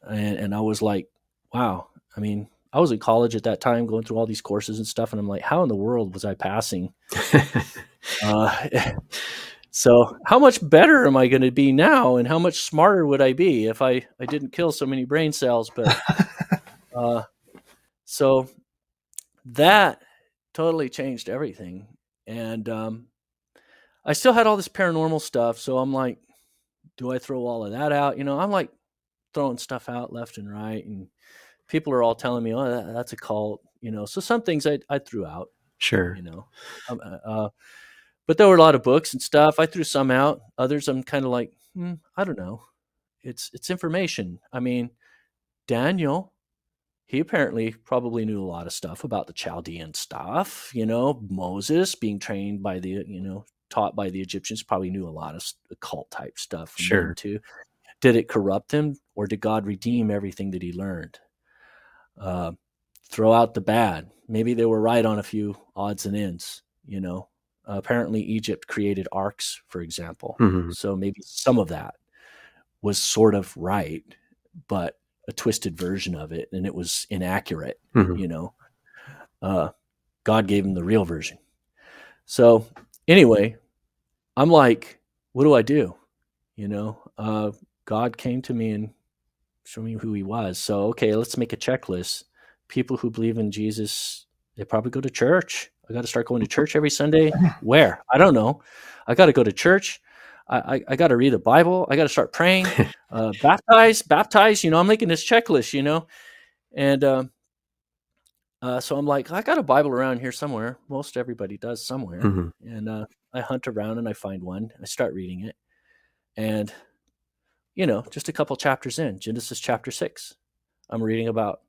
And, and I was like, wow. I mean, I was in college at that time going through all these courses and stuff. And I'm like, how in the world was I passing? uh, so how much better am I going to be now? And how much smarter would I be if I, I didn't kill so many brain cells? But, uh, so that totally changed everything. And um, I still had all this paranormal stuff. So I'm like, do I throw all of that out? You know, I'm like throwing stuff out left and right. And people are all telling me, oh, that, that's a cult. You know, so some things I, I threw out. Sure. You know, um, uh, uh, but there were a lot of books and stuff. I threw some out. Others, I'm kind of like, hmm, I don't know. It's it's information. I mean, Daniel he apparently probably knew a lot of stuff about the Chaldean stuff. You know, Moses being trained by the, you know, taught by the Egyptians probably knew a lot of occult type stuff. Sure. Too. Did it corrupt him or did God redeem everything that he learned? Uh, throw out the bad. Maybe they were right on a few odds and ends, you know. Uh, apparently, Egypt created arks, for example. Mm-hmm. So maybe some of that was sort of right, but a twisted version of it, and it was inaccurate. Mm-hmm. You know, uh, God gave him the real version. So anyway, I'm like, what do I do? You know, uh, God came to me and showed me who He was. So okay, let's make a checklist. People who believe in Jesus, they probably go to church. I got to start going to church every Sunday. Where? I don't know. I got to go to church. I, I, I got to read the Bible. I got to start praying. Uh, baptize, baptize. You know, I'm making this checklist. You know, and um, uh, so I'm like, I got a Bible around here somewhere. Most everybody does somewhere, mm-hmm. and uh, I hunt around and I find one. I start reading it, and you know, just a couple chapters in Genesis chapter six, I'm reading about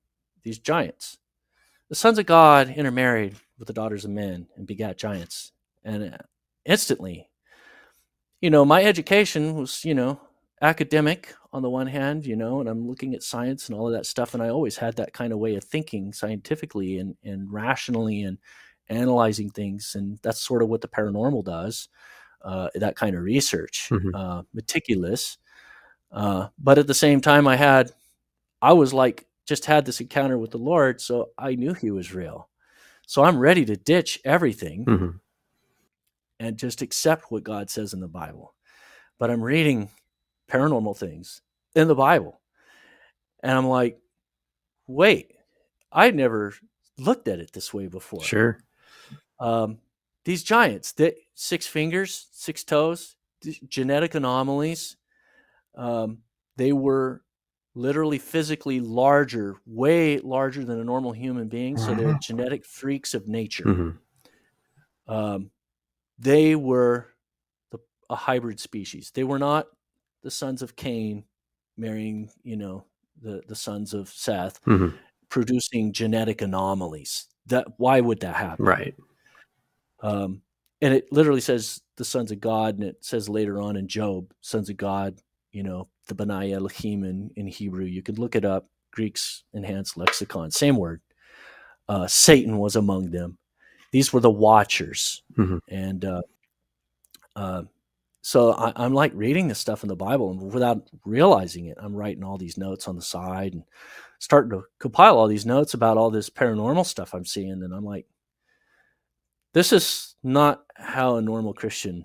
these giants. The sons of God intermarried with the daughters of men and begat giants, and uh, instantly you know, my education was, you know, academic on the one hand, you know, and I'm looking at science and all of that stuff. And I always had that kind of way of thinking scientifically and, and rationally and analyzing things. And that's sort of what the paranormal does, uh, that kind of research, mm-hmm. uh, meticulous. Uh, but at the same time, I had, I was like, just had this encounter with the Lord. So I knew he was real. So I'm ready to ditch everything. Mm-hmm and just accept what God says in the Bible. But I'm reading paranormal things in the Bible. And I'm like, wait, I never looked at it this way before. Sure. Um, these giants, they, six fingers, six toes, genetic anomalies. Um, they were literally physically larger, way larger than a normal human being. So they're mm-hmm. genetic freaks of nature. Mm-hmm. Um, they were the, a hybrid species. They were not the sons of Cain marrying, you know, the, the sons of Seth, mm-hmm. producing genetic anomalies. That why would that happen? Right. Um, and it literally says the sons of God, and it says later on in Job, sons of God. You know, the B'nai Elohim in, in Hebrew. You could look it up. Greek's enhanced lexicon, same word. Uh, Satan was among them these were the watchers, mm-hmm. and uh, uh, so I, am like reading this stuff in the Bible, and without realizing it, I'm writing all these notes on the side and starting to compile all these notes about all this paranormal stuff I'm seeing, and I'm like, this is not how a normal Christian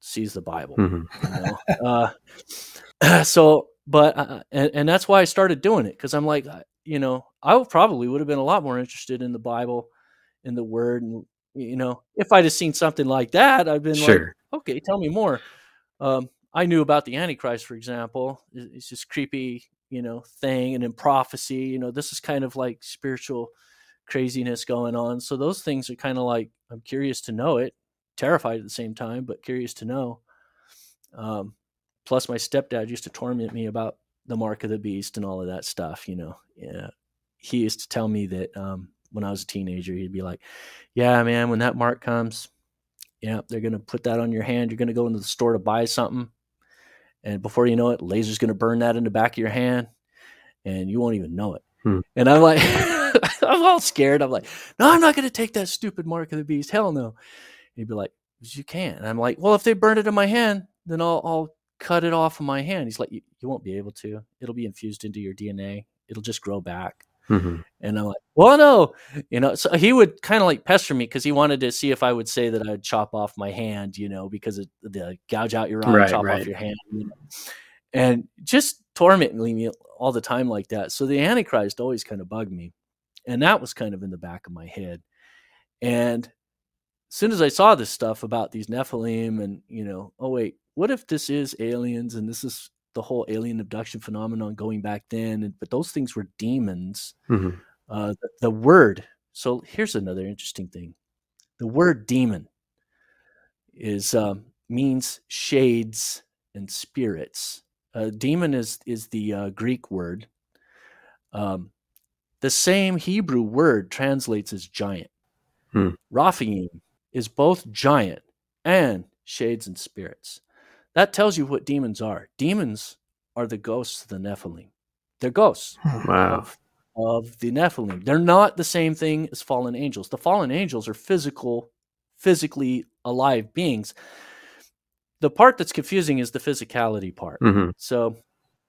sees the Bible. Mm-hmm. You know? uh, so, but uh, and, and that's why I started doing it because I'm like, you know, I probably would have been a lot more interested in the Bible in the word. And, you know, if I'd have seen something like that, I've been sure. like, okay, tell me more. Um, I knew about the Antichrist, for example. It's just creepy, you know, thing. And in prophecy, you know, this is kind of like spiritual craziness going on. So those things are kind of like, I'm curious to know it, terrified at the same time, but curious to know. Um, plus, my stepdad used to torment me about the mark of the beast and all of that stuff, you know. Yeah. He used to tell me that um, when I was a teenager, he'd be like, "Yeah, man, when that mark comes, yeah, they're gonna put that on your hand. You're gonna go into the store to buy something, and before you know it, laser's gonna burn that in the back of your hand, and you won't even know it." Hmm. And I'm like, I'm all scared. I'm like, "No, I'm not gonna take that stupid mark of the beast. Hell no." He'd be like, "You can't." And I'm like, "Well, if they burn it in my hand, then I'll, I'll cut it off of my hand." He's like, you, "You won't be able to. It'll be infused into your DNA. It'll just grow back." Mm-hmm. And I'm like, well, no, you know. So he would kind of like pester me because he wanted to see if I would say that I'd chop off my hand, you know, because of the gouge out your eye, right, chop right. off your hand, you know? and just torment me all the time like that. So the Antichrist always kind of bugged me, and that was kind of in the back of my head. And as soon as I saw this stuff about these Nephilim, and you know, oh wait, what if this is aliens and this is the whole alien abduction phenomenon going back then, but those things were demons. Mm-hmm. Uh, the, the, word. So here's another interesting thing: the word demon is um, means shades and spirits. Uh, demon is is the uh, Greek word. Um, the same Hebrew word translates as giant. Hmm. Rephaim is both giant and shades and spirits. That tells you what demons are. Demons are the ghosts of the Nephilim. They're ghosts wow. of, of the Nephilim. They're not the same thing as fallen angels. The fallen angels are physical, physically alive beings. The part that's confusing is the physicality part. Mm-hmm. So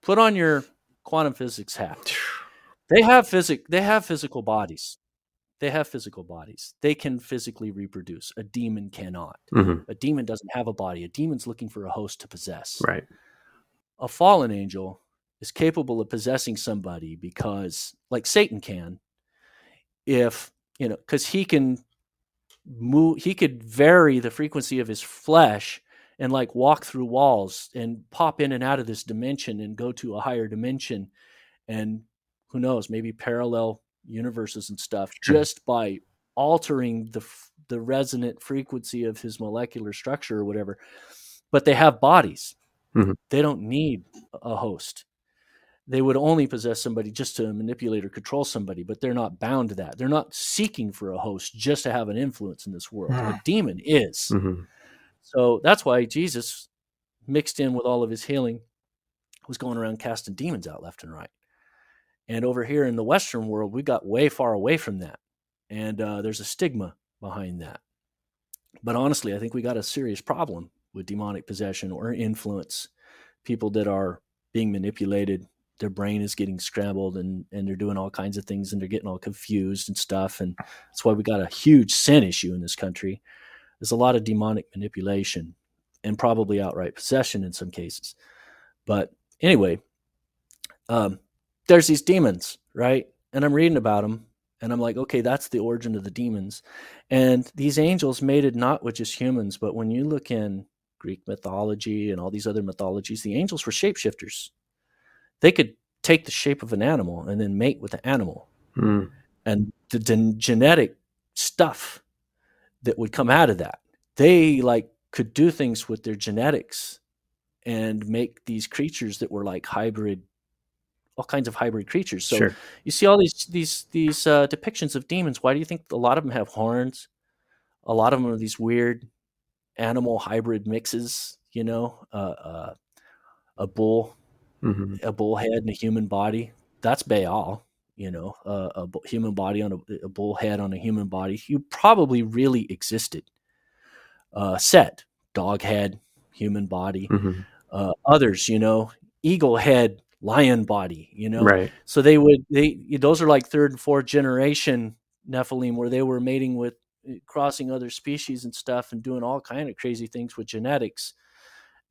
put on your quantum physics hat. They have physic. They have physical bodies. They have physical bodies. They can physically reproduce. A demon cannot. Mm-hmm. A demon doesn't have a body. A demon's looking for a host to possess. Right. A fallen angel is capable of possessing somebody because, like Satan can, if you know, because he can move, he could vary the frequency of his flesh and like walk through walls and pop in and out of this dimension and go to a higher dimension and who knows maybe parallel universes and stuff Sure. just by altering the the resonant frequency of his molecular structure or whatever but they have bodies Mhm. they don't need a host they would only possess somebody just to manipulate or control somebody but they're not bound to that they're not seeking for a host just to have an influence in this world a Mhm. demon is Mm-hmm. so that's why Jesus, mixed in with all of his healing, was going around casting demons out left and right. And over here in the Western world, we got way far away from that. And uh, there's a stigma behind that. But honestly, I think we got a serious problem with demonic possession or influence. People that are being manipulated, their brain is getting scrambled and, and they're doing all kinds of things and they're getting all confused and stuff. And that's why we got a huge sin issue in this country there's a lot of demonic manipulation and probably outright possession in some cases. But anyway, um, there's these demons, right? And I'm reading about them, and I'm like, okay, that's the origin of the demons. And these angels mated not with just humans, but when you look in Greek mythology and all these other mythologies, the angels were shapeshifters. They could take the shape of an animal and then mate with the animal Mm. and the gen- genetic stuff that would come out of that. They like could do things with their genetics and make these creatures that were like hybrid, all kinds of hybrid creatures. So sure. you see all these these these uh, depictions of demons. Why do you think a lot of them have horns? A lot of them are these weird animal hybrid mixes. You know, uh, uh, a bull hmm a bull head and a human body. That's Baal, you know, uh, a human body on a, a bull head on a human body. You probably really existed. Uh, Set, dog head, human body. hmm Uh, others, you know, eagle head, lion body, you know. Right. So they would they those are like third and fourth generation Nephilim where they were mating with eh, crossing other species and stuff and doing all kind of crazy things with genetics.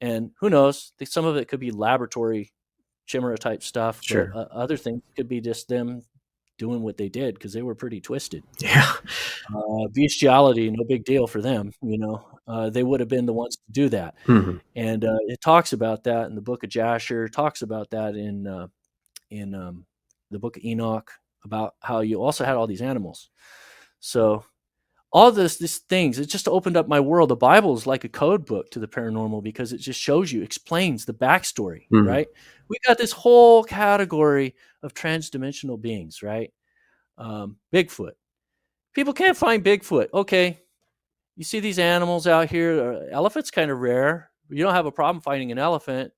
And who knows? Some of it could be laboratory chimera type stuff. but, Sure. uh, other things could be just them doing what they did because they were pretty twisted. Yeah. Uh, bestiality, no big deal for them. You know, uh, they would have been the ones to do that hmm and uh, it talks about that in the book of Jasher. Talks about that in uh, in um, the book of Enoch about how you also had all these animals. So all this these things it just opened up my world. The Bible is like a code book to the paranormal because it just shows you, explains the backstory. Mhm. Right? We got this whole category of transdimensional beings. Right? Um, Bigfoot. People can't find Bigfoot. Okay, you see these animals out here. uh, Elephant's kind of rare. You don't have a problem finding an elephant.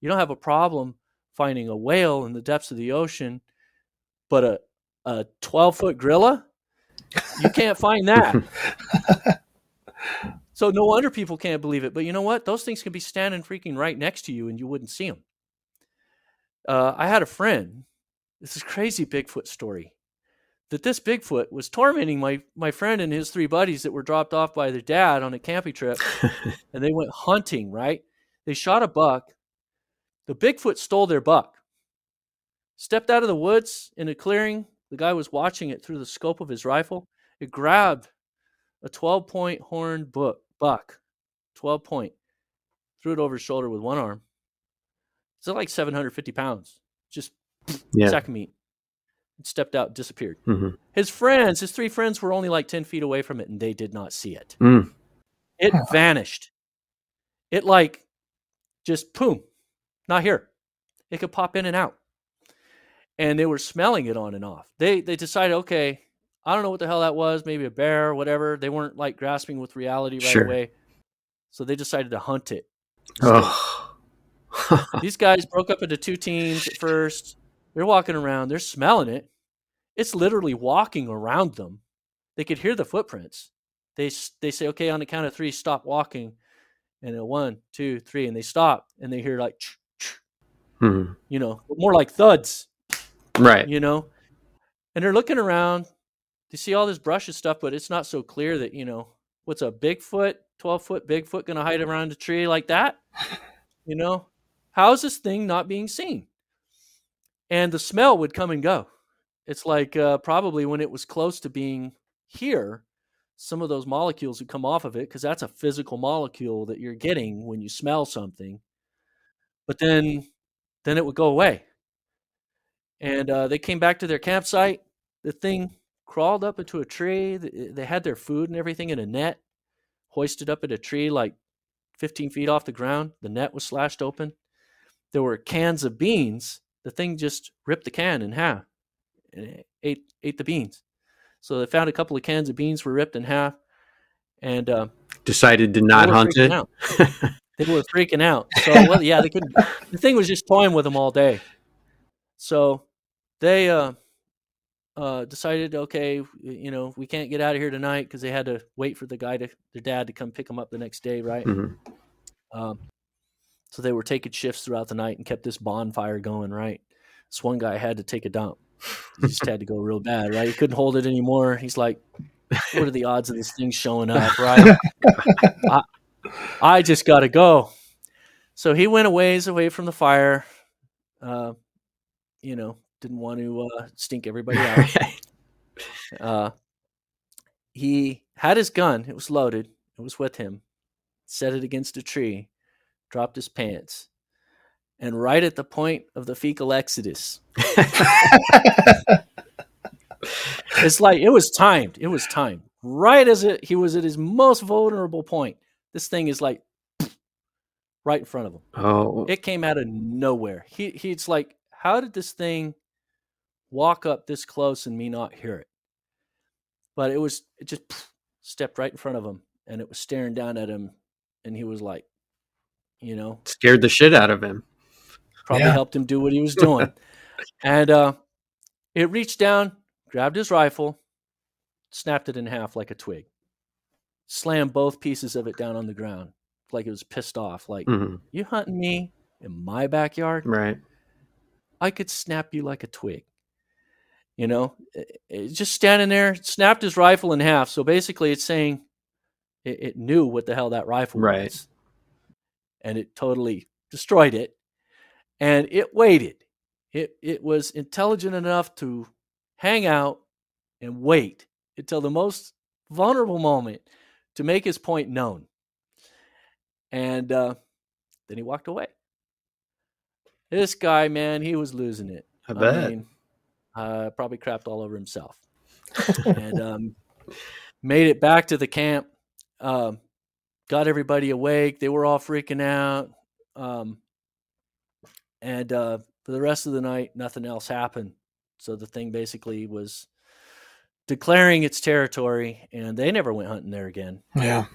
You don't have a problem finding a whale in the depths of the ocean, but a a twelve foot gorilla, you can't find that. so no wonder people can't believe it. But you know what? Those things can be standing freaking right next to you, and you wouldn't see them. Uh, I had a friend. This is crazy Bigfoot story. That this Bigfoot was tormenting my my friend and his three buddies that were dropped off by their dad on a camping trip and they went hunting, right? They shot a buck. The Bigfoot stole their buck. Stepped out of the woods in a clearing. The guy was watching it through the scope of his rifle. It grabbed a 12 point horned buck, buck, 12 point, threw it over his shoulder with one arm. It's like 750 pounds. Just Yeah. sack of meat. It stepped out, disappeared. hmm His friends, his three friends, were only like 10 feet away from it and they did not see it. Mm. It Huh. vanished. It like just boom, not here. It could pop in and out. And they were smelling it on and off. They they decided, okay, I don't know what the hell that was, maybe a bear, or whatever. They weren't like grasping with reality right Sure. away. So they decided to hunt it. Oh. These guys broke up into two teams at first. They're walking around, they're smelling it. It's literally walking around them. They could hear the footprints. They they say, okay, on the count of three, stop walking. And a one, two, three, and they stop and they hear like, "Ch, ch." mm-hmm. you know, more like thuds, right? You know, and they're looking around. They see all this brush and stuff, but it's not so clear that you know what's a Bigfoot, twelve foot Bigfoot, going to hide around a tree like that. You know, how is this thing not being seen? And the smell would come and go. It's like uh, probably when it was close to being here, some of those molecules would come off of it because that's a physical molecule that you're getting when you smell something. But then, then it would go away. And uh, they came back to their campsite. The thing crawled up into a tree. They had their food and everything in a net, hoisted up in a tree like 15 feet off the ground. The net was slashed open. There were cans of beans. The thing just ripped the can in half and ate ate the beans. So they found a couple of cans of beans were ripped in half, and uh, decided to not hunt it. they were freaking out. So well, yeah, they could. the thing was just toying with them all day. So they uh, uh, decided, okay, you know, we can't get out of here tonight because they had to wait for the guy to their dad to come pick them up the next day, right? Mm-hmm. Um, so they were taking shifts throughout the night and kept this bonfire going, right? This one guy had to take a dump. He just had to go real bad, right? He couldn't hold it anymore. He's like, what are the odds of this thing showing up, right? I, I just got to go. So he went a ways away from the fire. Uh, you know, didn't want to uh, stink everybody out. uh, he had his gun. It was loaded. It was with him. Set it against a tree. Dropped his pants and right at the point of the fecal exodus. it's like it was timed. It was timed. Right as it he was at his most vulnerable point. This thing is like right in front of him. Oh. It came out of nowhere. He he's like, how did this thing walk up this close and me not hear it? But it was it just stepped right in front of him and it was staring down at him and he was like, you know, scared the shit out of him probably yeah. helped him do what he was doing. and uh, it reached down, grabbed his rifle, snapped it in half like a twig, slammed both pieces of it down on the ground like it was pissed off. Like, mm-hmm. you hunting me in my backyard? Right. I could snap you like a twig. You know, it, it just standing there, snapped his rifle in half. So basically, it's saying it, it knew what the hell that rifle right. was. And it totally destroyed it and it waited. It it was intelligent enough to hang out and wait until the most vulnerable moment to make his point known. And uh, then he walked away. This guy, man, he was losing it. I bet. I mean, uh, probably crapped all over himself. and um, made it back to the camp. Um, got everybody awake. They were all freaking out. Um, and uh, for the rest of the night, nothing else happened. So the thing basically was declaring its territory, and they never went hunting there again. Yeah.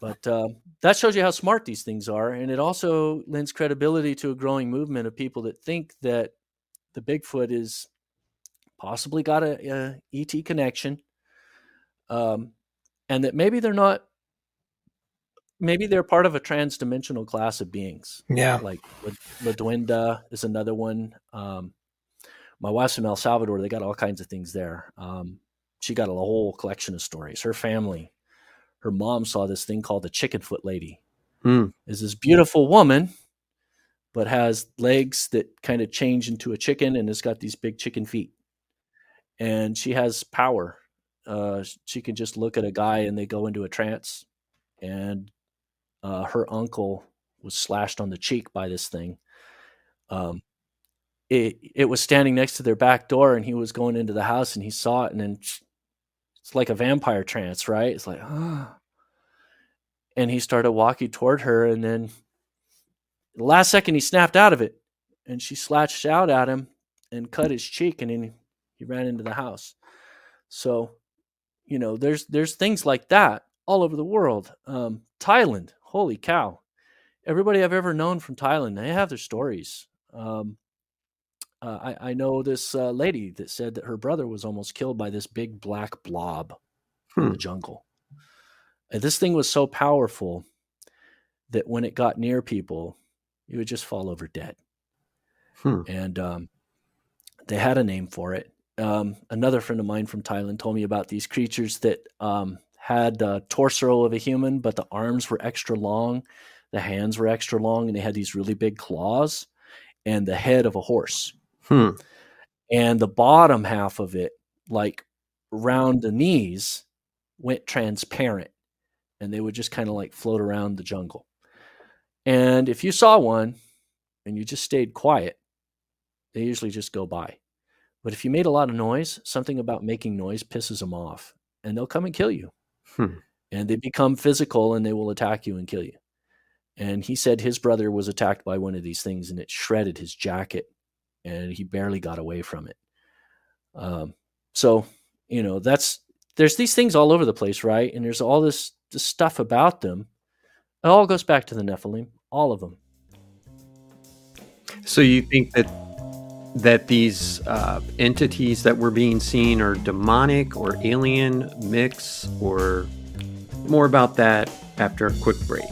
But uh, that shows you how smart these things are, and it also lends credibility to a growing movement of people that think that the Bigfoot is possibly got a, a ET connection, um, and that maybe they're not maybe they're part of a trans-dimensional class of beings. Yeah, like La, Duenda is another one. Um, my wife's from El Salvador. They got all kinds of things there. Um, she got a whole collection of stories. Her family, her mom saw this thing called the chicken foot lady. Mm. Is this beautiful woman, but has legs that kind of change into a chicken and has got these big chicken feet. And she has power. Uh, she can just look at a guy and they go into a trance and uh, her uncle was slashed on the cheek by this thing. Um, it it was standing next to their back door, and he was going into the house, and he saw it, and then it's like a vampire trance, right? It's like ah, and he started walking toward her, and then the last second he snapped out of it, and she slashed out at him and cut his cheek, and then he ran into the house. So, you know, there's there's things like that all over the world. Um, Thailand, holy cow. Everybody I've ever known from Thailand, they have their stories. Um, uh, I, I, know this uh, lady that said that her brother was almost killed by this big black blob hmm. in the jungle. And this thing was so powerful that when it got near people, it would just fall over dead. hmm. and um, they had a name for it. Um, another friend of mine from Thailand told me about these creatures that um, had the torso of a human, but the arms were extra long, the hands were extra long, and they had these really big claws and the head of a horse. Hmm. And the bottom half of it, like around the knees, went transparent and they would just kind of like float around the jungle. And if you saw one and you just stayed quiet, they usually just go by. But if you made a lot of noise, something about making noise pisses them off and they'll come and kill you. Hmm. And they become physical and they will attack you and kill you. And he said his brother was attacked by one of these things and it shredded his jacket and he barely got away from it. Um, so, you know, that's there's these things all over the place, right? And there's all this, this stuff about them. It all goes back to the Nephilim, all of them. So you think that that these uh, entities that we're being seen are demonic or alien mix, or more about that after a quick break.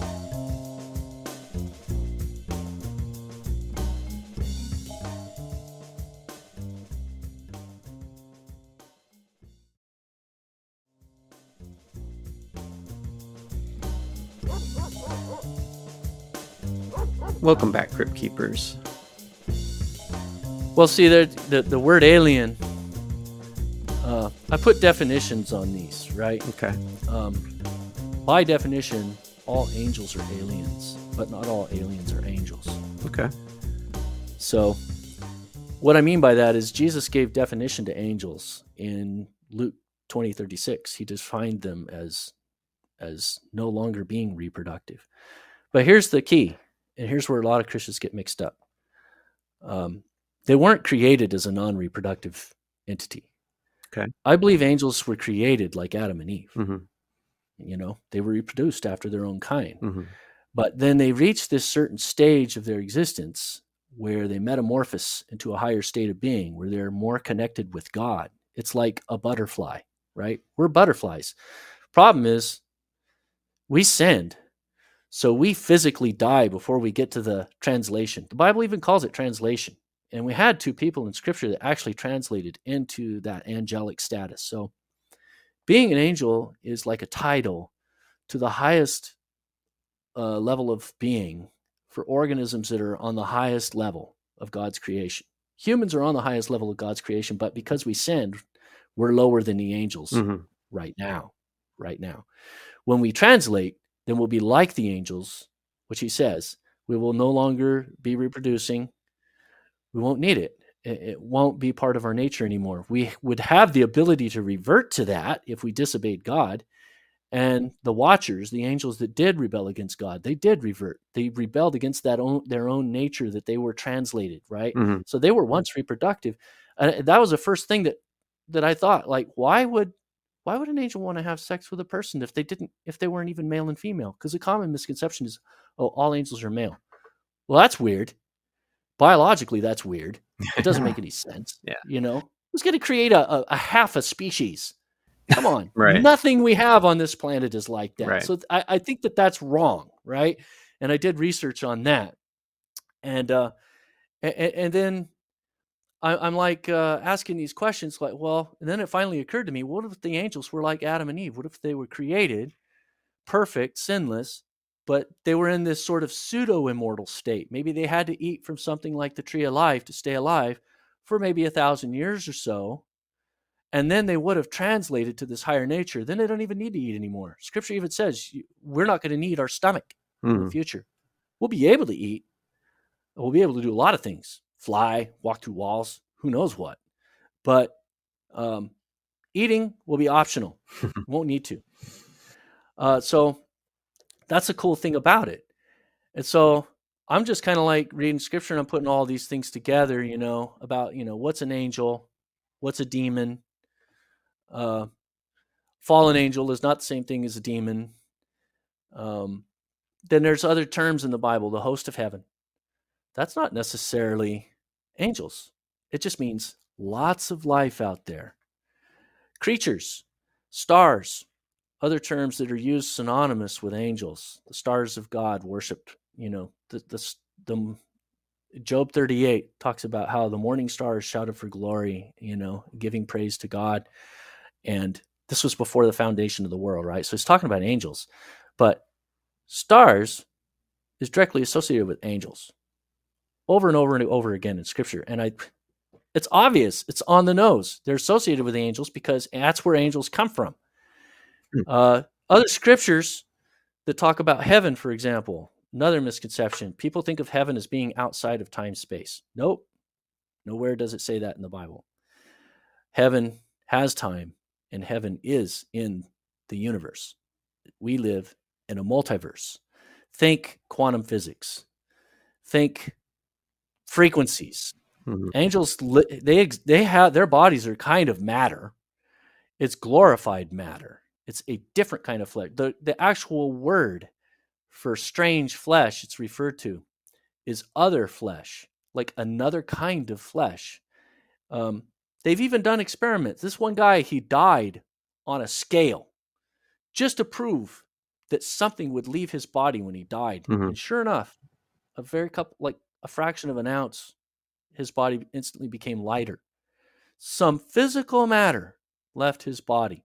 Welcome back, Crypt Keepers. Well, see, the, the, the word alien, uh, I put definitions on these, right? Okay. Um, by definition, all angels are aliens, but not all aliens are angels. Okay. So, what I mean by that is Jesus gave definition to angels in Luke 20 36. He defined them as as no longer being reproductive. But here's the key and here's where a lot of Christians get mixed up. Um, they weren't created as a non-reproductive entity. Okay. I believe angels were created like Adam and Eve. Mm-hmm. You know, they were reproduced after their own kind. Mm-hmm. But then they reach this certain stage of their existence where they metamorphose into a higher state of being, where they're more connected with God. It's like a butterfly, right? We're butterflies. Problem is, we sinned so we physically die before we get to the translation. The Bible even calls it translation. And we had two people in scripture that actually translated into that angelic status. So being an angel is like a title to the highest uh, level of being for organisms that are on the highest level of God's creation. Humans are on the highest level of God's creation, but because we sinned, we're lower than the angels mm-hmm. right now. Right now. When we translate, then we'll be like the angels, which he says. We will no longer be reproducing. We won't need it. It won't be part of our nature anymore. We would have the ability to revert to that if we disobeyed God. And the watchers, the angels that did rebel against God, they did revert. They rebelled against that own their own nature that they were translated, right? Mm-hmm. So they were once reproductive. And that was the first thing that that I thought, like, why would why would an angel want to have sex with a person if they didn't if they weren't even male and female because a common misconception is oh all angels are male well that's weird biologically that's weird. It doesn't make any sense yeah. you know? Who's going to create a, a, a, half a species? Come on. Right. Nothing we have on this planet is like that. Right. so I, I think that that's wrong right? And i did research on that. And uh and, and then I, am like uh, asking these questions, like, well, and then it finally occurred to me: what if the angels were like Adam and Eve? What if they were created perfect, sinless, but they were in this sort of pseudo immortal state? Maybe they had to eat from something like the tree of life to stay alive for maybe a thousand years or so, and then they would have translated to this higher nature. Then they don't even need to eat anymore. Scripture even says we're not going to need our stomach mm. in the hmm. future. We'll be able to eat. We'll be able to do a lot of things fly, walk through walls, who knows what. But um, eating will be optional. Won't need to. Uh, so that's a cool thing about it. And so I'm just kind of like reading scripture and I'm putting all these things together, you know, about, you know, what's an angel, what's a demon. Uh, fallen angel is not the same thing as a demon. Um, then there's other terms in the Bible, the host of heaven. That's not necessarily angels. It just means lots of life out there. Creatures, stars, other terms that are used synonymous with angels. The stars of God worshipped, you know, the the the, Job 38 talks about how the morning stars shouted for glory, you know, giving praise to God. And this was before the foundation of the world, right? So he's talking about angels. But stars is directly associated with angels over and over and over again in scripture. And I it's obvious, it's on the nose. They're associated with angels because that's where angels come from. Hmm. Uh, other scriptures that talk about heaven, for example, Another misconception people think of heaven as being outside of time space. Nope. Nowhere does it say that in the Bible. Heaven has time, and heaven is in the universe. We live in a multiverse. Think quantum physics. Think frequencies. Mm-hmm. Angels, they they have their bodies are kind of matter. It's glorified matter. It's a different kind of flesh. The the actual word for strange flesh, it's referred to, is other flesh, like another kind of flesh. Um, they've even done experiments. This one guy, he died on a scale just to prove that something would leave his body when he died. Mm-hmm. And sure enough, a very couple, like a fraction of an ounce, his body instantly became lighter. Some physical matter left his body.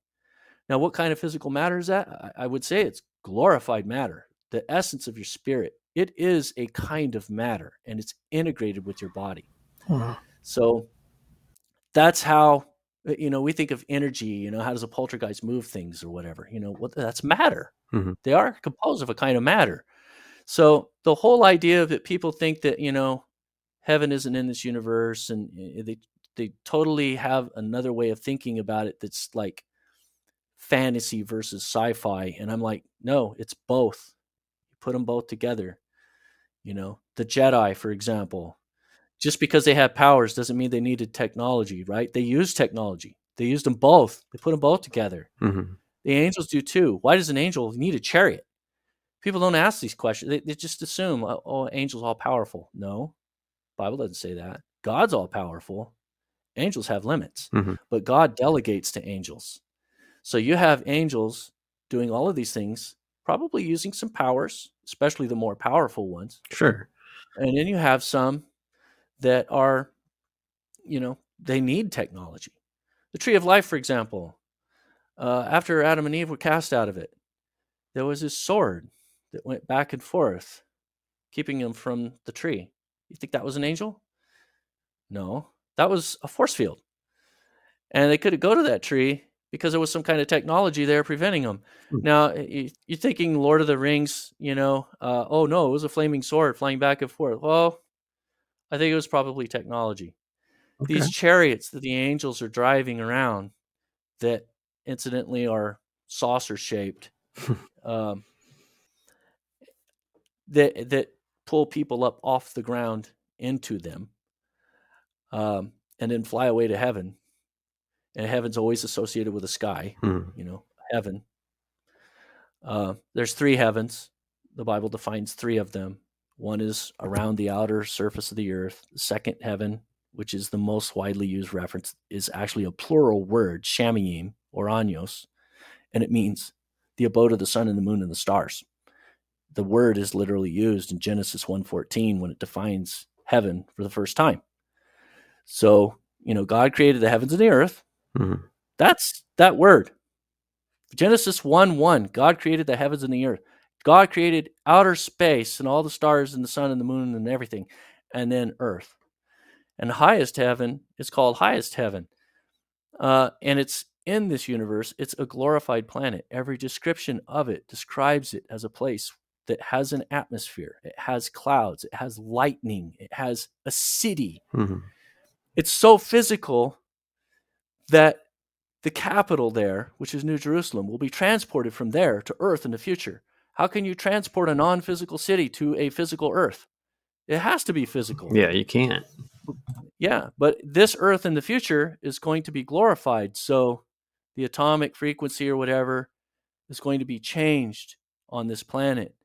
Now, what kind of physical matter is that? I would say it's glorified matter the essence of your spirit, it is a kind of matter and it's integrated with your body. So that's how uh, you know we think of energy you know how does a poltergeist move things or whatever you know what that's matter mm-hmm. they are composed of a kind of matter so the whole idea that people think that you know heaven isn't in this universe and eh, they they totally have another way of thinking about it that's like fantasy versus sci-fi and i'm like no it's both You put them both together. You know, the Jedi, for example, just because they had powers doesn't mean they needed technology, right? They used technology. They used them both. They put them both together. Mm-hmm. The angels do too. Why does an angel need a chariot? People don't ask these questions. They, they just assume, oh, oh, angels all powerful. No, Bible doesn't say that. God's all powerful. Angels have limits, mm-hmm. but God delegates to angels. So you have angels doing all of these things probably using some powers, especially the more powerful ones. Sure. And then you have some that are, you know, they need technology. The tree of life, for example, uh, after Adam and Eve were cast out of it, there was this sword that went back and forth, keeping them from the tree. You think that was an angel? No, that was a force field. And they could go to that tree because there was some kind of technology there preventing them. Hmm. Now you're thinking Lord of the Rings, you know, uh, oh no, it was a flaming sword flying back and forth. Well, I think it was probably technology. Okay. These chariots that the angels are driving around, that incidentally are saucer shaped, um, that that pull people up off the ground into them, um, and then fly away to heaven and heaven's always associated with the sky. Hmm. You know, heaven. Uh, there's three heavens. The Bible defines three of them. One is around the outer surface of the earth. The second heaven, which is the most widely used reference, is actually a plural word, shamayim or anyos, and it means the abode of the sun and the moon and the stars. The word is literally used in Genesis 1:14 when it defines heaven for the first time. So, you know, God created the heavens and the earth, Mm-hmm. That's that word. Genesis 1 1, God created the heavens and the earth. God created outer space and all the stars and the sun and the moon and everything, and then earth. And highest heaven is called highest heaven. Uh, and it's in this universe, it's a glorified planet. Every description of it describes it as a place that has an atmosphere, it has clouds, it has lightning, it has a city. Mm-hmm. It's so physical that the capital there, which is New Jerusalem, will be transported from there to earth in the future. How can you transport a non physical city to a physical earth? It has to be physical. Yeah, you can't. Yeah, but this earth in the future is going to be glorified. So the atomic frequency or whatever is going to be changed on this planet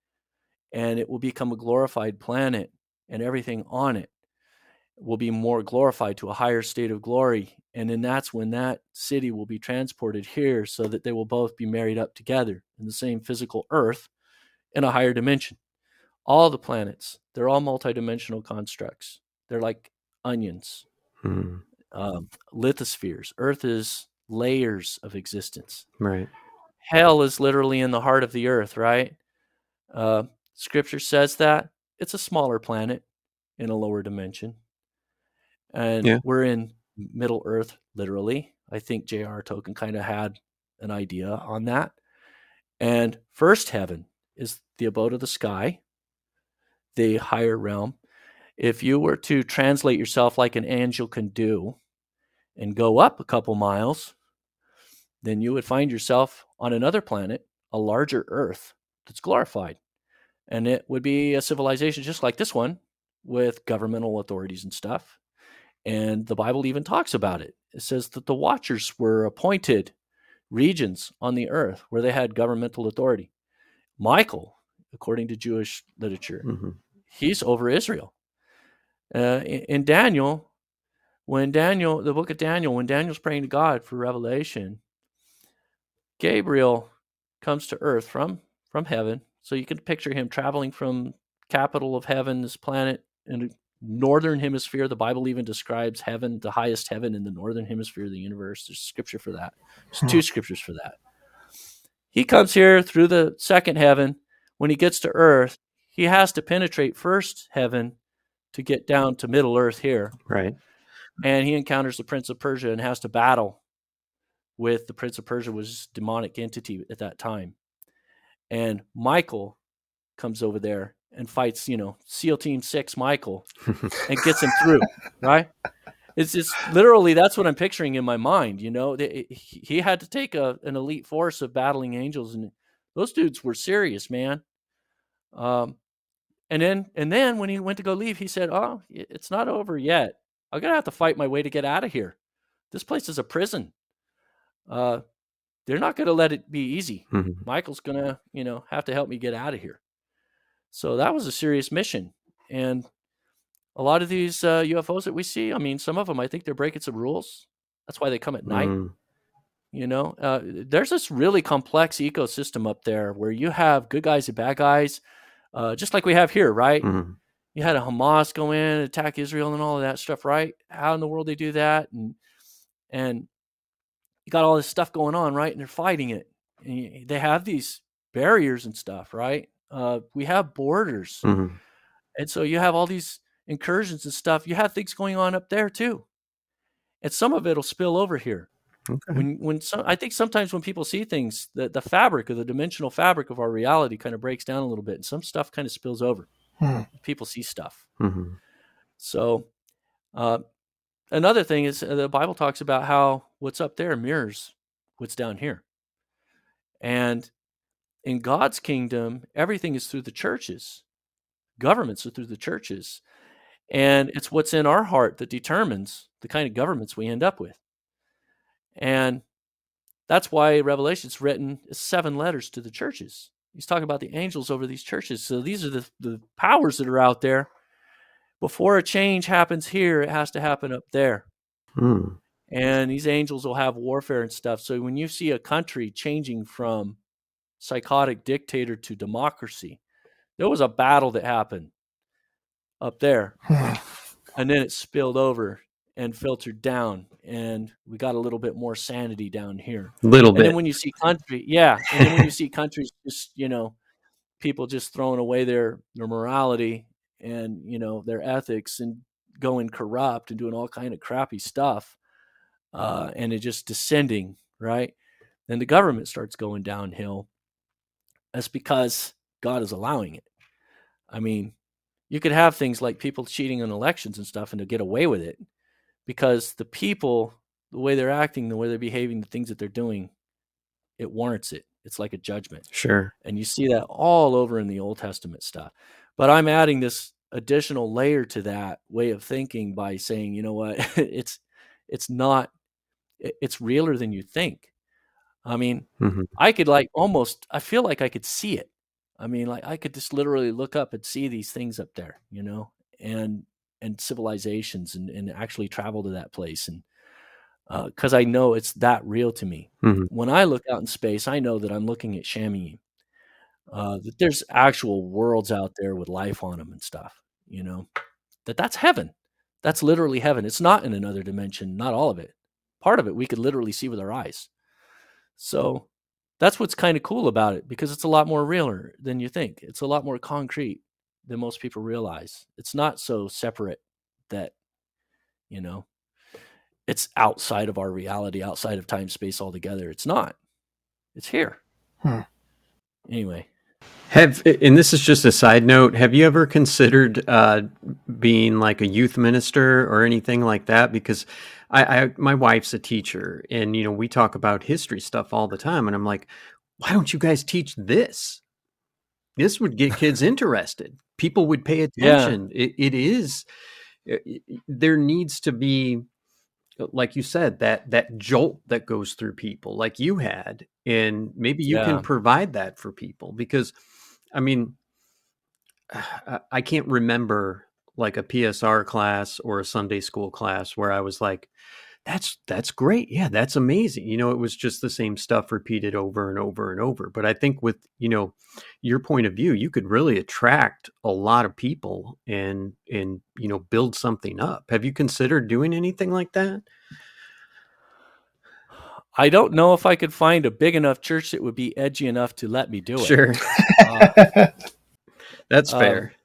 and it will become a glorified planet and everything on it will be more glorified to a higher state of glory. And then that's when that city will be transported here so that they will both be married up together in the same physical earth in a higher dimension. All the planets, they're all multidimensional constructs. They're like onions, mm-hmm. um, lithospheres. Earth is layers of existence. Right. Hell is literally in the heart of the earth, right? Uh, scripture says that it's a smaller planet in a lower dimension. And yeah. we're in Middle Earth, literally. I think J.R. Tolkien kind of had an idea on that. And first heaven is the abode of the sky, the higher realm. If you were to translate yourself like an angel can do and go up a couple miles, then you would find yourself on another planet, a larger Earth that's glorified. And it would be a civilization just like this one with governmental authorities and stuff. And the Bible even talks about it. It says that the watchers were appointed regions on the earth where they had governmental authority. Michael, according to Jewish literature, mm-hmm. he's over Israel. Uh, in, in Daniel, when Daniel, the book of Daniel, when Daniel's praying to God for revelation, Gabriel comes to earth from from heaven. So you can picture him traveling from capital of heaven, this planet, in northern hemisphere. The Bible even describes heaven, the highest heaven in the northern hemisphere of the universe. There's scripture for that. There's hmm. two scriptures for that. He comes here through the second heaven. When he gets to earth, he has to penetrate first heaven to get down to middle earth here. Right. And he encounters the prince of Persia and has to battle with the prince of Persia was demonic entity at that time. And Michael comes over there and fights, you know, SEAL Team Six Michael and gets him through, right? It's just literally that's what I'm picturing in my mind. You know, he had to take a, an elite force of battling angels, and those dudes were serious, man. Um, and then and then when he went to go leave, he said, "Oh, it's not over yet. I'm gonna have to fight my way to get out of here. This place is a prison. Uh, they're not gonna let it be easy. Mm-hmm. Michael's gonna, you know, have to help me get out of here." So that was a serious mission. And a lot of these uh, UFOs that we see, I mean, some of them, I think they're breaking some rules. That's why they come at night. Mm. You know, uh, there's this really complex ecosystem up there where you have good guys and bad guys, uh, just like we have here, right? Mm. You had a Hamas go in, attack Israel, and all of that stuff, right? How in the world they do that, and and you got all this stuff going on, right? And they're fighting it. And they have these barriers and stuff, right? Uh, we have borders, mm-hmm. and so you have all these incursions and stuff. You have things going on up there too, and some of it'll spill over here. Okay. When when some, I think sometimes when people see things, the the fabric or the dimensional fabric of our reality kind of breaks down a little bit, and some stuff kind of spills over. Hmm. People see stuff. Mm-hmm. So, uh, another thing is uh, the Bible talks about how what's up there mirrors what's down here, and in God's kingdom, everything is through the churches. Governments are through the churches. And it's what's in our heart that determines the kind of governments we end up with. And that's why Revelation's written seven letters to the churches. He's talking about the angels over these churches. So these are the, the powers that are out there. Before a change happens here, it has to happen up there. Hmm. And these angels will have warfare and stuff. So when you see a country changing from psychotic dictator to democracy. There was a battle that happened up there. and then it spilled over and filtered down and we got a little bit more sanity down here. A little bit. and when you see country, yeah, and then when you see countries just, you know, people just throwing away their their morality and, you know, their ethics and going corrupt and doing all kind of crappy stuff. Uh, and it just descending, right? Then the government starts going downhill that's because God is allowing it. I mean, you could have things like people cheating in elections and stuff and to get away with it because the people, the way they're acting, the way they're behaving, the things that they're doing, it warrants it. It's like a judgment. Sure. And you see that all over in the Old Testament stuff. But I'm adding this additional layer to that way of thinking by saying, you know what, it's it's not it's realer than you think. I mean, mm-hmm. I could like almost, I feel like I could see it. I mean, like I could just literally look up and see these things up there, you know, and and civilizations and, and actually travel to that place and because uh, I know it's that real to me. Mm-hmm. When I look out in space, I know that I'm looking at Shamayim. uh, that there's actual worlds out there with life on them and stuff. You know, that that's heaven. That's literally heaven. It's not in another dimension. Not all of it. Part of it we could literally see with our eyes. So that's what's kind of cool about it because it's a lot more realer than you think. It's a lot more concrete than most people realize. It's not so separate that, you know, it's outside of our reality, outside of time space altogether. It's not. It's here. Hmm. Anyway. Have and this is just a side note. Have you ever considered uh, being like a youth minister or anything like that? Because I, I, my wife's a teacher, and you know we talk about history stuff all the time, and I'm like, why don't you guys teach this? This would get kids interested. People would pay attention. Yeah. It, it is. It, there needs to be, like you said, that that jolt that goes through people, like you had, and maybe you yeah. can provide that for people because, I mean, I can't remember like a PSR class or a Sunday school class where I was like, that's that's great. Yeah, that's amazing. You know, it was just the same stuff repeated over and over and over. But I think with, you know, your point of view, you could really attract a lot of people and and you know, build something up. Have you considered doing anything like that? I don't know if I could find a big enough church that would be edgy enough to let me do it. Sure. Uh, that's fair. Um,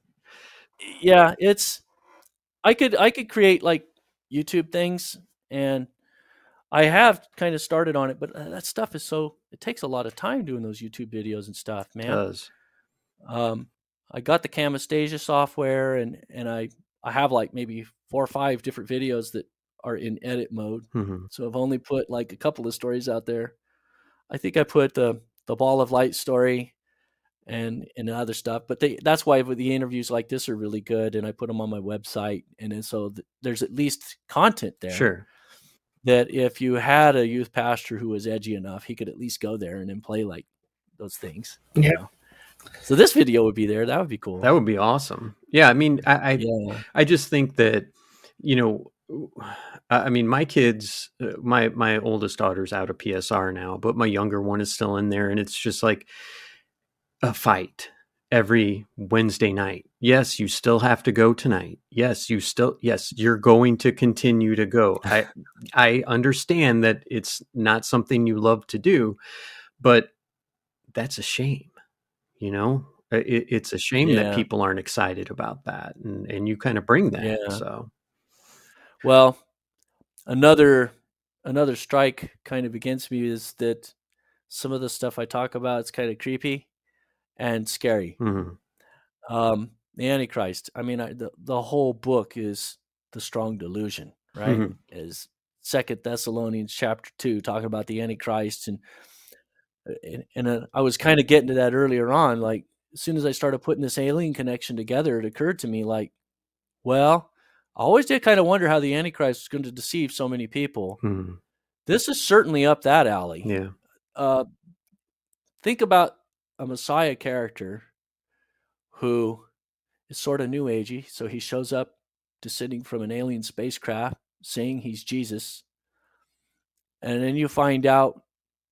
yeah, it's I could I could create like YouTube things and I have kind of started on it, but uh, that stuff is so it takes a lot of time doing those YouTube videos and stuff, man. It does. Um, I got the Camtasia software and and I I have like maybe four or five different videos that are in edit mode. Mm-hmm. So I've only put like a couple of stories out there. I think I put the the ball of light story and and other stuff. But they, that's why the interviews like this are really good, and I put them on my website, and then so th- there's at least content there. Sure. That if you had a youth pastor who was edgy enough, he could at least go there and then play like those things. Yeah. Know? So this video would be there. That would be cool. That would be awesome. Yeah, I mean, I I, yeah. I just think that you know. I mean, my kids, uh, my my oldest daughter's out of PSR now, but my younger one is still in there, and it's just like, a fight every Wednesday night. Yes, you still have to go tonight. Yes, you still yes, you're going to continue to go. I I understand that it's not something you love to do, but that's a shame. You know, it, it's a shame yeah. that people aren't excited about that, and and you kind of bring that. Yeah. So, well, another another strike kind of against me is that some of the stuff I talk about it's kind of creepy and scary. Mm-hmm. Um, the Antichrist. I mean, I, the the whole book is the strong delusion, right? Mm-hmm. Is Second Thessalonians chapter two talking about the Antichrist, and and, and uh, I was kind of getting to that earlier on. Like as soon as I started putting this alien connection together, it occurred to me like, well, I always did kind of wonder how the Antichrist was going to deceive so many people. Mm-hmm. This is certainly up that alley. Yeah. Uh, think about a Messiah character who is sort of new agey. So he shows up descending from an alien spacecraft saying he's Jesus. And then you find out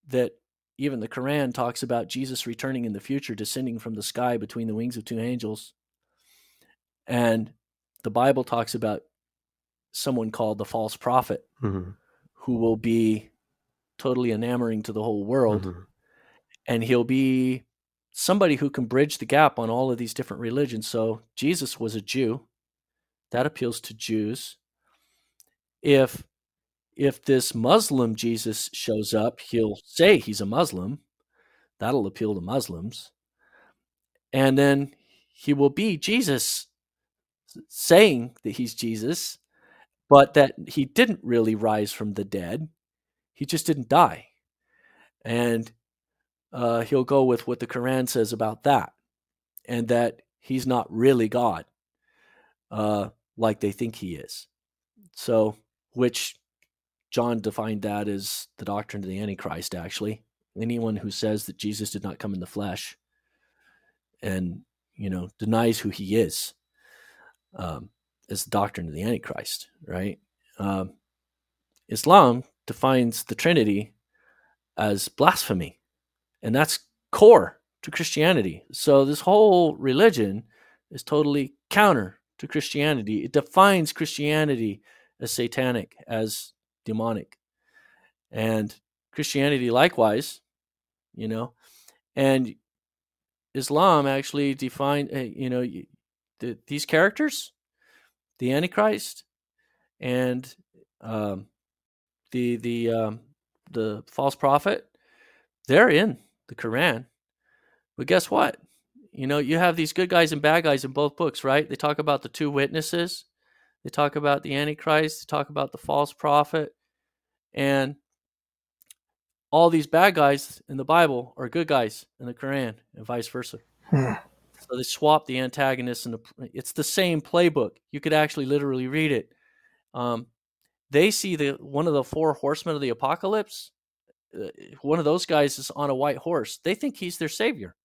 that even the Quran talks about Jesus returning in the future, descending from the sky between the wings of two angels. And the Bible talks about someone called the false prophet mm-hmm. who will be totally enamoring to the whole world. Mm-hmm. And he'll be somebody who can bridge the gap on all of these different religions. So Jesus was a Jew. That appeals to Jews. If if this Muslim Jesus shows up, he'll say he's a Muslim. That'll appeal to Muslims. And then he will be Jesus saying that he's Jesus, but that he didn't really rise from the dead. He just didn't die. And uh, he'll go with what the Quran says about that, and that he's not really God, uh, like they think he is. So, which John defined that as the doctrine of the Antichrist, actually. Anyone who says that Jesus did not come in the flesh and, you know, denies who he is um, is the doctrine of the Antichrist, right? Um, Islam defines the Trinity as blasphemy and that's core to Christianity. So this whole religion is totally counter to Christianity. It defines Christianity as satanic, as demonic. And Christianity likewise, you know. And Islam actually defined, eh, you know, the, these characters, the Antichrist, and um, the the um, the false prophet, they're in the Quran. But guess what? You know, you have these good guys and bad guys in both books, right? They talk about the two witnesses, they talk about the Antichrist, they talk about the false prophet, and all these bad guys in the Bible are good guys in the Quran, and vice versa. Hmm. So they swap the antagonists, and the, it's the same playbook. You could actually literally read it. Um, they see the one of the four horsemen of the apocalypse. Uh, one of those guys is on a white horse. They think he's their savior.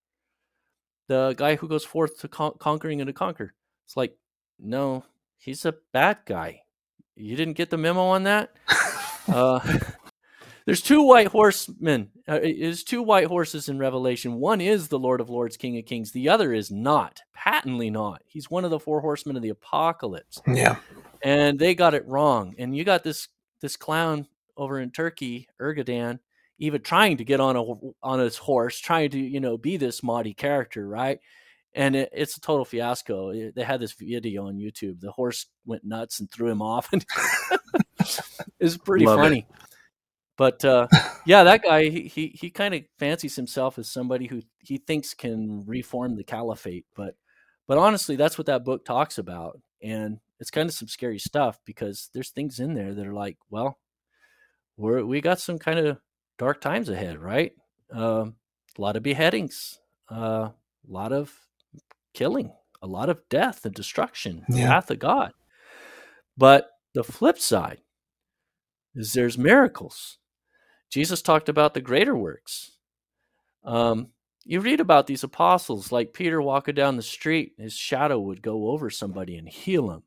The guy who goes forth to con- conquering and to conquer. It's like, no, he's a bad guy. You didn't get the memo on that. uh, there's two white horsemen. Uh, there's two white horses in Revelation. One is the Lord of Lords, King of Kings. The other is not, patently not. He's one of the four horsemen of the apocalypse. Yeah. And they got it wrong. And you got this this clown over in Turkey, Erdogan, even trying to get on a on his horse, trying to you know be this Mahdi character, right? And it, it's a total fiasco. It, they had this video on YouTube. The horse went nuts and threw him off, and it's pretty Love funny. It. But uh, yeah, that guy he he, he kind of fancies himself as somebody who he thinks can reform the caliphate. But but honestly, that's what that book talks about, and it's kind of some scary stuff because there's things in there that are like, well, we're we got some kind of dark times ahead, right? Um, a lot of beheadings, uh, a lot of killing, a lot of death and destruction, yeah. wrath of God. But the flip side is there's miracles Jesus talked about the greater works. Um, you read about these apostles, like Peter walking down the street, his shadow would go over somebody and heal him.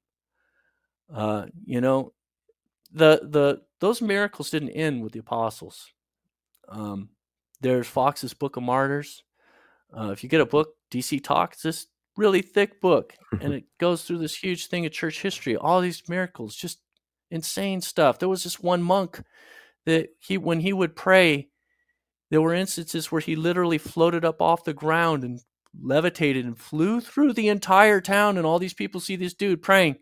Uh, you know, the the those miracles didn't end with the apostles. Um, there's Fox's Book of Martyrs. Uh, if you get a book, DC Talks, this really thick book, and it goes through this huge thing of church history. All these miracles, just insane stuff. There was this one monk that he when he would pray there were instances where he literally floated up off the ground and levitated and flew through the entire town and all these people see this dude praying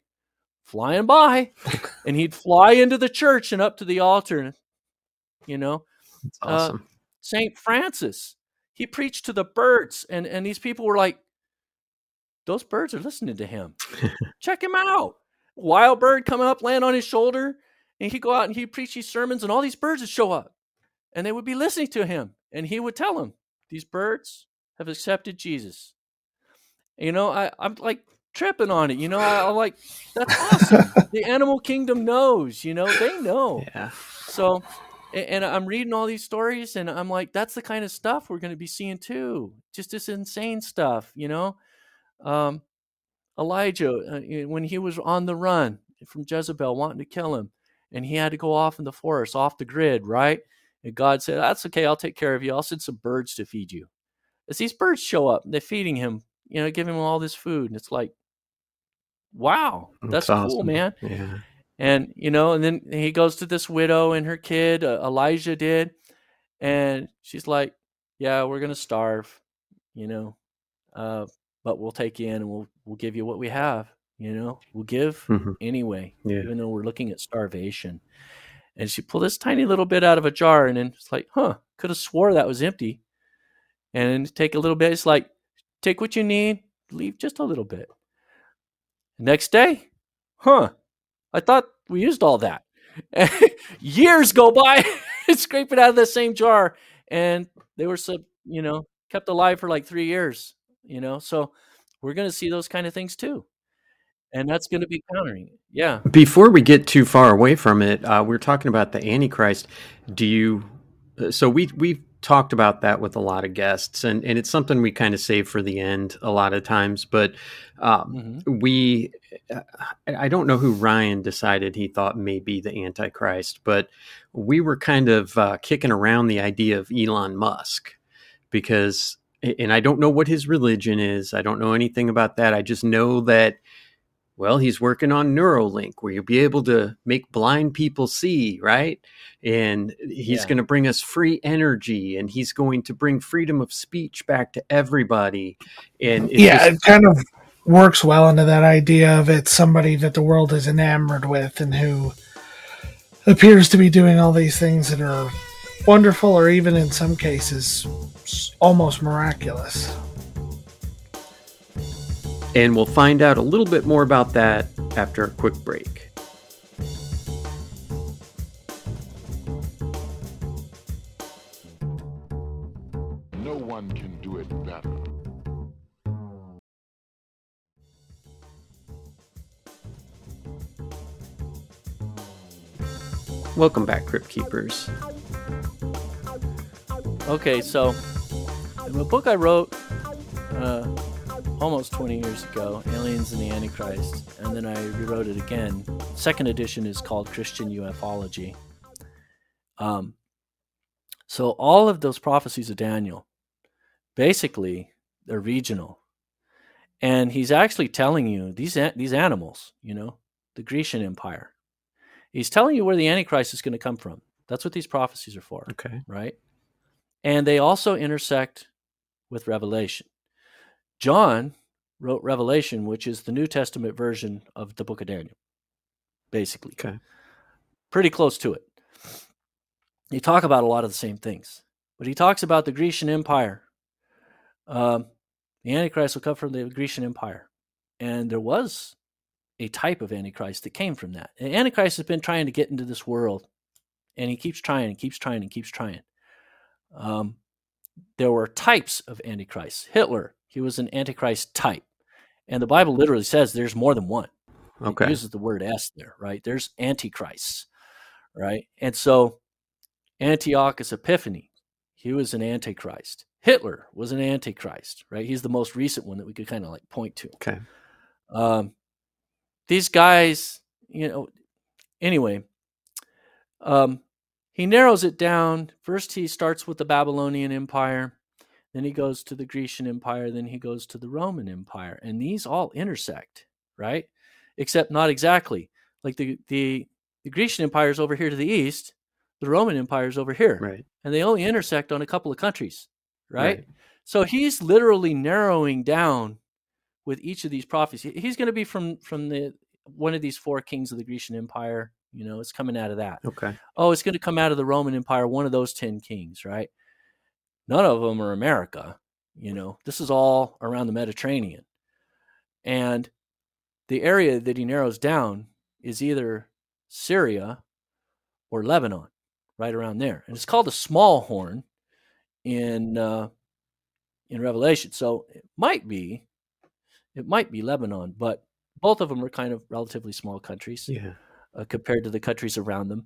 flying by and he'd fly into the church and up to the altar you know That's uh, awesome uh, saint francis he preached to the birds and and these people were like those birds are listening to him check him out wild bird coming up land on his shoulder and he'd go out and he'd preach these sermons, and all these birds would show up and they would be listening to him. And he would tell them, These birds have accepted Jesus. You know, I, I'm like tripping on it. You know, I, am like, That's awesome. the animal kingdom knows, you know, they know. Yeah. So, and I'm reading all these stories, and I'm like, that's the kind of stuff we're going to be seeing too. Just this insane stuff, you know. Um, Elijah, uh, when he was on the run from Jezebel, wanting to kill him, and he had to go off in the forest, off the grid, right? And God said, That's okay, I'll take care of you. I'll send some birds to feed you. As these birds show up, they're feeding him, you know, giving him all this food. And it's like, wow, that's, that's awesome. cool, man. Yeah. And, you know, and then he goes to this widow and her kid, uh, Elijah did. And she's like, Yeah, we're going to starve, you know, uh, but we'll take you in and we'll, we'll give you what we have. You know, we'll give mm-hmm. anyway, yeah. even though we're looking at starvation. And she pulled this tiny little bit out of a jar, and then it's like, huh, could have swore that was empty. And take a little bit. It's like, take what you need, leave just a little bit. Next day, huh, I thought we used all that. Years go by, scrape it out of the same jar, and they were so you know kept alive for like three years. You know, so we're going to see those kind of things too and that's going to be countering. Yeah. Before we get too far away from it, uh, we're talking about the Antichrist. Do you? Uh, so we we've talked about that with a lot of guests, and and it's something we kind of save for the end a lot of times. But um, mm-hmm. we, uh, I don't know who Ryan decided he thought may be the Antichrist, but we were kind of uh, kicking around the idea of Elon Musk because and I don't know what his religion is. I don't know anything about that. I just know that, well, he's working on Neuralink, where you'll be able to make blind people see, right? And he's yeah. going to bring us free energy, and he's going to bring freedom of speech back to everybody. And it yeah, just, it kind of works well into that idea of it's somebody that the world is enamored with and who appears to be doing all these things that are wonderful or even in some cases almost miraculous. And we'll find out a little bit more about that after a quick break. No one can do it better. Welcome back, Crypt Keepers. Okay, so in the book I wrote uh, almost 20 years ago, Aliens and the Antichrist, and then I rewrote it again. Second edition is called Christian UFOlogy. Um, so all of those prophecies of Daniel, basically, they're regional, and he's actually telling you these these animals, you know, the Grecian Empire. He's telling you where the Antichrist is going to come from. That's what these prophecies are for. Okay. Right. And they also intersect with Revelation. John wrote Revelation, which is the New Testament version of the book of Daniel, basically. Okay. Pretty close to it. He talk about a lot of the same things, but he talks about the Grecian Empire. Um, the Antichrist will come from the Grecian Empire. And there was a type of Antichrist that came from that. The Antichrist has been trying to get into this world, and he keeps trying and keeps trying and keeps trying. Um, there were types of antichrists. Hitler, he was an antichrist type, and the Bible literally says there's more than one. Okay, it uses the word "s" there, right? There's antichrists, right? And so Antiochus Epiphanes, he was an antichrist. Hitler was an antichrist, right? He's the most recent one that we could kind of like point to. Okay. Um, these guys, you know, anyway, um, he narrows it down. First, he starts with the Babylonian Empire, then he goes to the Grecian Empire, then he goes to the Roman Empire, and these all intersect, right? Except not exactly. Like the the, the Grecian Empire is over here to the east, the Roman Empire is over here, right? And they only intersect on a couple of countries, right? right. So he's literally narrowing down with each of these prophecies. He's going to be from from the one of these four kings of the Grecian Empire, you know, it's coming out of that. Okay. Oh, it's going to come out of the Roman Empire, one of those 10 kings, right? None of them are America. You know, this is all around the Mediterranean. And the area that he narrows down is either Syria or Lebanon, right around there. And it's called the small horn in uh, in Revelation. So it might be it might be Lebanon, but both of them are kind of relatively small countries. Yeah uh, compared to the countries around them.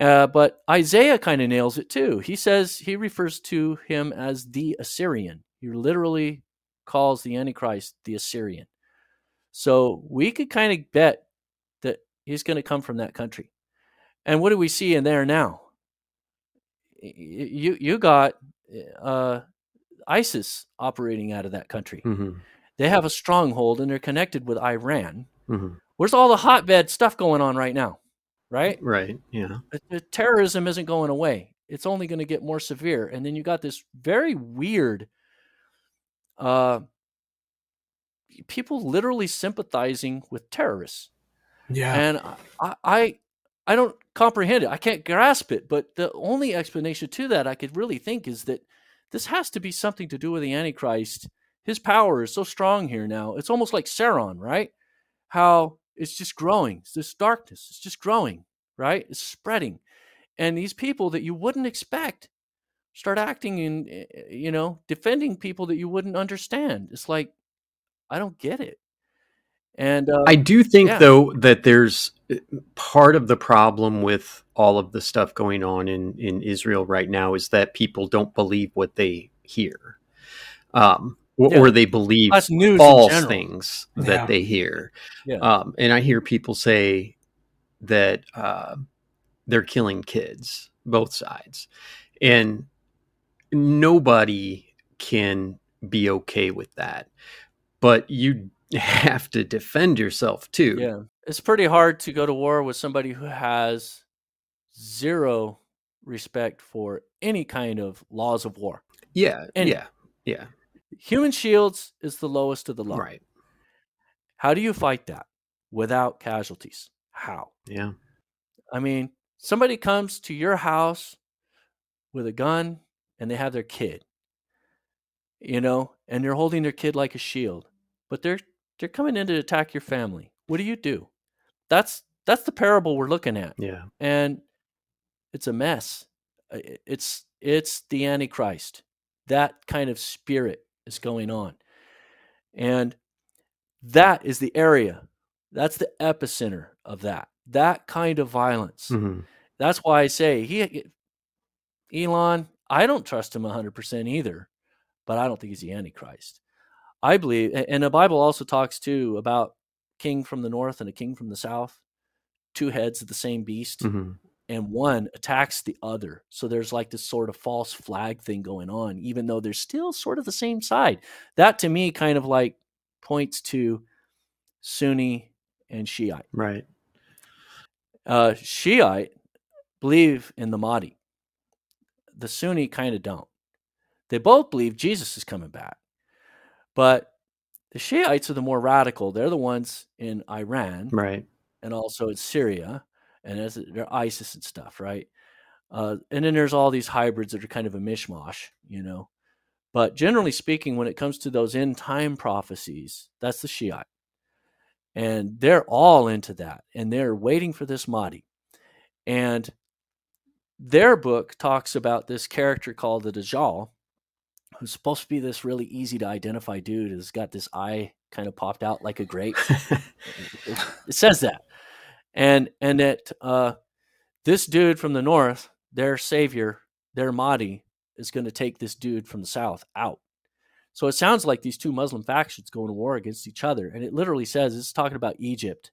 Uh, but Isaiah kind of nails it too. He says he refers to him as the Assyrian. He literally calls the Antichrist the Assyrian. So we could kind of bet that he's going to come from that country. And what do we see in there now? You you got uh, ISIS operating out of that country. Mm-hmm. They have a stronghold and they're connected with Iran. Mm-hmm. Where's all the hotbed stuff going on right now? Right? Right. Yeah. Terrorism isn't going away. It's only going to get more severe. And then you got this very weird uh people literally sympathizing with terrorists. Yeah. And I, I I don't comprehend it. I can't grasp it. But the only explanation to that I could really think is that this has to be something to do with the Antichrist. His power is so strong here now. It's almost like Sauron, right? How it's just growing. It's this darkness. It's just growing, right? It's spreading. And these people that you wouldn't expect start acting in, eh, eh, you know, defending people that you wouldn't understand. It's like, I don't get it. And uh, I do think, yeah. though, that there's eh, part of the problem with all of the stuff going on in, in Israel right now is that people don't believe what they hear. Um, or, yeah. or they believe false things that yeah. they hear. Yeah. Um, and I hear people say that uh, they're killing kids, both sides, and nobody can be okay with that. But you have to defend yourself too. Yeah. It's pretty hard to go to war with somebody who has zero respect for any kind of laws of war. Yeah. And yeah. Yeah. Human shields is the lowest of the low. Right. How do you fight that without casualties? How? Yeah. I mean, somebody comes to your house with a gun and they have their kid, you know, and they're holding their kid like a shield, but they're they're coming in to attack your family. What do you do? That's that's the parable we're looking at. Yeah. And it's a mess. It's it's the antichrist. That kind of spirit is going on. And that is the area. That's the epicenter of that. That kind of violence. Mm-hmm. That's why I say he Elon, I don't trust him 100% either, but I don't think he's the antichrist. I believe and the Bible also talks too about king from the north and a king from the south, two heads of the same beast. Mm-hmm and one attacks the other. So there's like this sort of false flag thing going on, even though they're still sort of the same side. That to me kind of like points to Sunni and Shiite. Right. Uh, Shiite believe in the Mahdi. The Sunni kind of don't. They both believe Jesus is coming back. But the Shiites are the more radical. They're the ones in Iran. Right. And also in Syria and as they're ISIS and stuff, right? Uh, and then there's all these hybrids that are kind of a mishmash, you know. But generally speaking, when it comes to those end time prophecies, that's the Shiite. And they're all into that. And they're waiting for this Mahdi. And their book talks about this character called the Dajjal, who's supposed to be this really easy to identify dude who's got this eye kind of popped out like a grape. it, it says that and and that uh, this dude from the north, their savior, their Mahdi, is going to take this dude from the south out. So it sounds like these two Muslim factions going to war against each other, and it literally says it's talking about Egypt.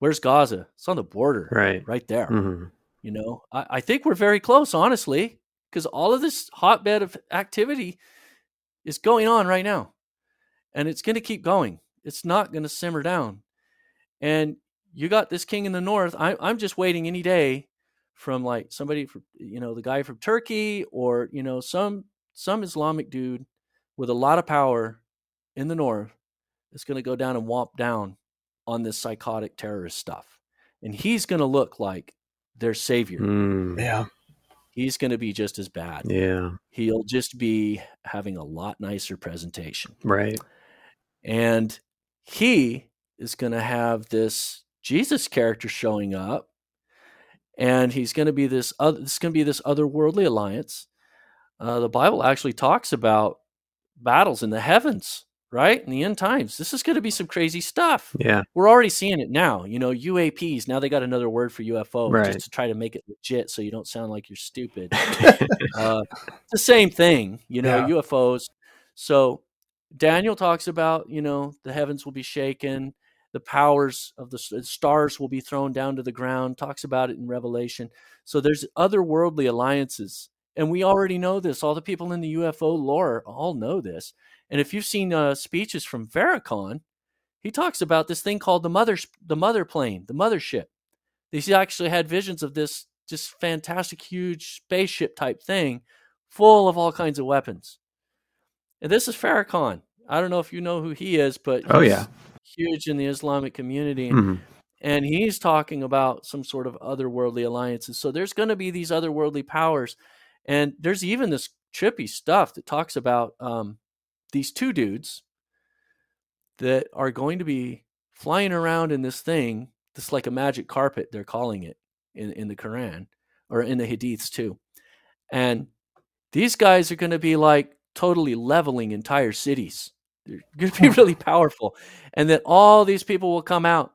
Where's Gaza? It's on the border, right, right there. Mm-hmm. You know, I, I think we're very close, honestly, because all of this hotbed of activity is going on right now, and it's going to keep going. It's not going to simmer down. And you got this king in the north. I, I'm just waiting any day from like somebody from you know the guy from Turkey or you know some some Islamic dude with a lot of power in the north is going to go down and womp down on this psychotic terrorist stuff, and he's going to look like their savior. Mm. Yeah, he's going to be just as bad. Yeah, he'll just be having a lot nicer presentation. Right, and he is going to have this Jesus character showing up, and he's going to be this. Other, this going to be this otherworldly alliance. Uh, the Bible actually talks about battles in the heavens, right? In the end times, this is going to be some crazy stuff. Yeah, we're already seeing it now. You know, UAPs. Now they got another word for UFO, right. just to try to make it legit, so you don't sound like you're stupid. uh, the same thing, you know, yeah. UFOs. So Daniel talks about, you know, the heavens will be shaken the powers of the stars will be thrown down to the ground talks about it in revelation. So there's otherworldly alliances and we already know this. All the people in the ufo lore all know this. And if you've seen uh, speeches from Farrakhan, he talks about this thing called the mother the mother plane the mothership. He actually had visions of this just fantastic huge spaceship type thing full of all kinds of weapons. And this is Farrakhan. I don't know if you know who he is, but oh yeah, huge in the Islamic community. Mm-hmm. And he's talking about some sort of otherworldly alliances. So there's going to be these otherworldly powers. And there's even this trippy stuff that talks about um, these two dudes that are going to be flying around in this thing, this like a magic carpet, they're calling it in, in the Quran or in the Hadiths too. And these guys are going to be like totally leveling entire cities they're going to be really powerful. And then all these people will come out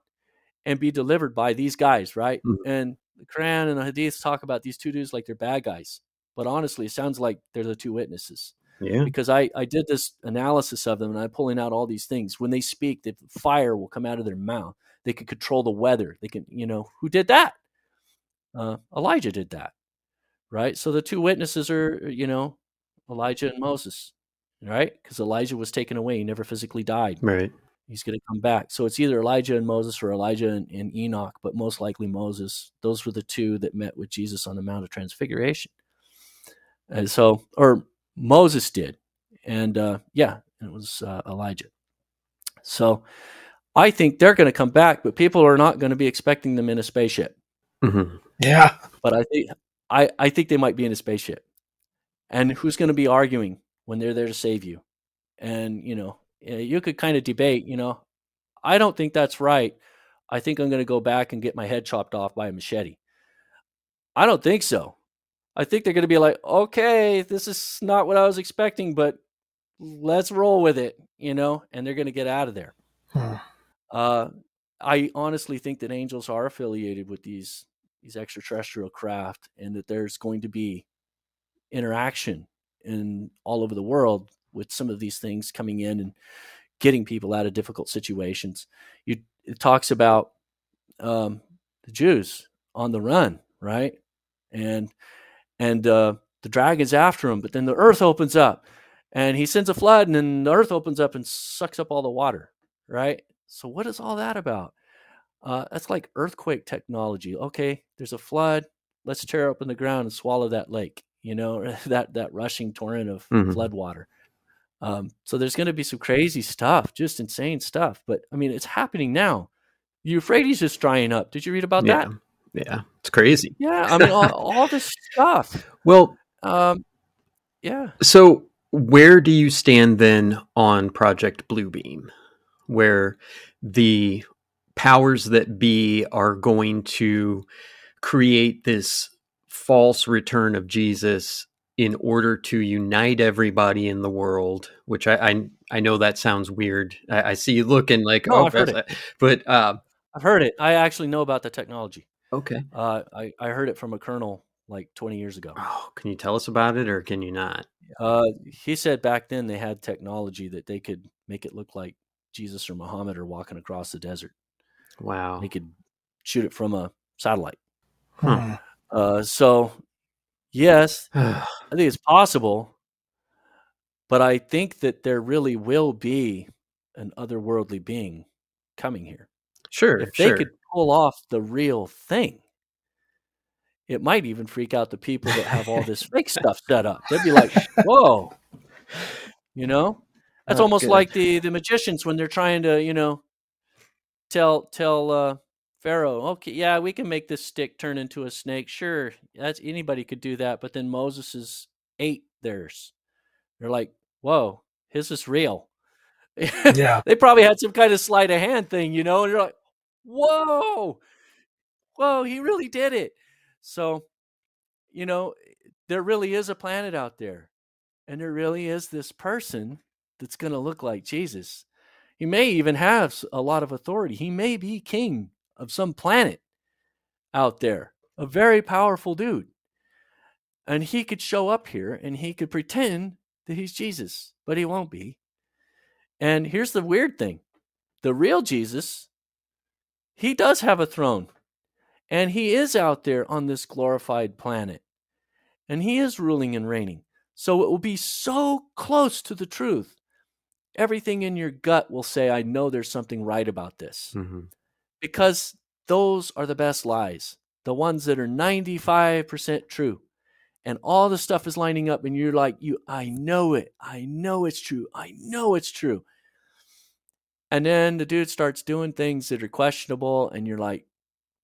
and be delivered by these guys, right? Mm-hmm. And the Quran and the Hadith talk about these two dudes like they're bad guys. But honestly, it sounds like they're the two witnesses. Yeah. Because I, I did this analysis of them and I'm pulling out all these things. When they speak, the fire will come out of their mouth. They can control the weather. They can, you know, who did that? Uh, Elijah did that, right? So the two witnesses are, you know, Elijah and Moses. Right? Because Elijah was taken away; he never physically died. Right. He's going to come back. So it's either Elijah and Moses or Elijah and, and Enoch, but most likely Moses. Those were the two that met with Jesus on the Mount of Transfiguration. And so, or Moses did, and uh, yeah, it was uh, Elijah. So I think they're going to come back, but people are not going to be expecting them in a spaceship. Mm-hmm. Yeah. But I think I, I think they might be in a spaceship. And who's going to be arguing when they're there to save you? And you know, you could kind of debate. You know, I don't think that's right. I think I'm going to go back and get my head chopped off by a machete. I don't think so. I think they're going to be like, okay, this is not what I was expecting, but let's roll with it, you know, and they're going to get out of there. Hmm. Uh, I honestly think that angels are affiliated with these these extraterrestrial craft, and that there's going to be interaction in all over the world with some of these things coming in and getting people out of difficult situations. You it talks about um, the Jews on the run, right? And and uh, the dragon's after him, but then the earth opens up, and he sends a flood, and then the earth opens up and sucks up all the water, right? So what is all that about? Uh, that's like earthquake technology. Okay, there's a flood. Let's tear open the ground and swallow that lake. You know that that rushing torrent of Mhm. flood water. Um, so there's going to be some crazy stuff, just insane stuff. But I mean, it's happening now. Euphrates is drying up. Did you read about Yeah. that? Yeah. It's crazy. Yeah, I mean, all, all this stuff. Well, Um, yeah. So, where do you stand then on Project Bluebeam, where the powers that be are going to create this false return of Jesus in order to unite everybody in the world? Which I I, I know that sounds weird. I, I see you looking like No, oh, I've heard that's- but uh, I've heard it. I actually know about the technology. okay. Uh, I, I heard it from a colonel like 20 years ago. Oh, can you tell us about it, or can you not? Uh, he said back then they had technology that they could make it look like Jesus or Muhammad are walking across the desert. Wow. They could shoot it from a satellite. Hmm. Uh, so, yes, I think it's possible, but I think that there really will be an otherworldly being coming here. sure. if they sure. could pull off the real thing, it might even freak out the people that have all this fake stuff set up. They'd be like, "Whoa," you know. That's Oh, almost good. like the the magicians when they're trying to, you know, tell tell uh, Pharaoh, "Okay, yeah, we can make this stick turn into a snake. Sure, that's anybody could do that." But then Moses is ate theirs. They're like, "Whoa, his is real." Yeah. they probably had some kind of sleight of hand thing, you know, and you're like, whoa, whoa, he really did it. So, you know, there really is a planet out there, and there really is this person that's going to look like Jesus. He may even have a lot of authority. He may be king of some planet out there, a very powerful dude. And he could show up here and he could pretend that he's Jesus, but he won't be. And here's the weird thing the real Jesus, he does have a throne, and he is out there on this glorified planet, and he is ruling and reigning. So it will be so close to the truth. Everything in your gut will say, I know there's something right about this. Mhm. Because those are the best lies, the ones that are 95% true. And all the stuff is lining up, and you're like, you, I know it. I know it's true. I know it's true. And then the dude starts doing things that are questionable, and you're like,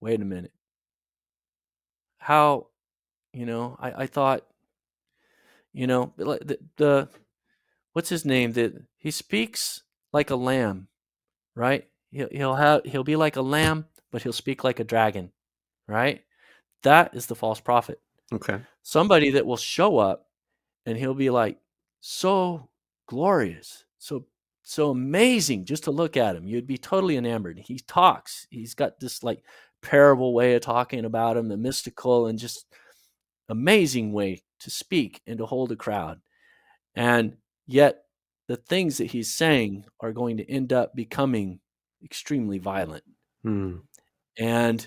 wait a minute. How, you know, I, I thought, you know, the, the what's his name? That he speaks like a lamb, right? He'll he'll have he'll be like a lamb, but he'll speak like a dragon, right? That is the false prophet. Okay. Somebody that will show up and he'll be like so glorious, so so amazing just to look at him. You'd be totally enamored. He talks. He's got this like parable way of talking about him, the mystical and just amazing way to speak and to hold a crowd. And yet the things that he's saying are going to end up becoming extremely violent. Hmm. And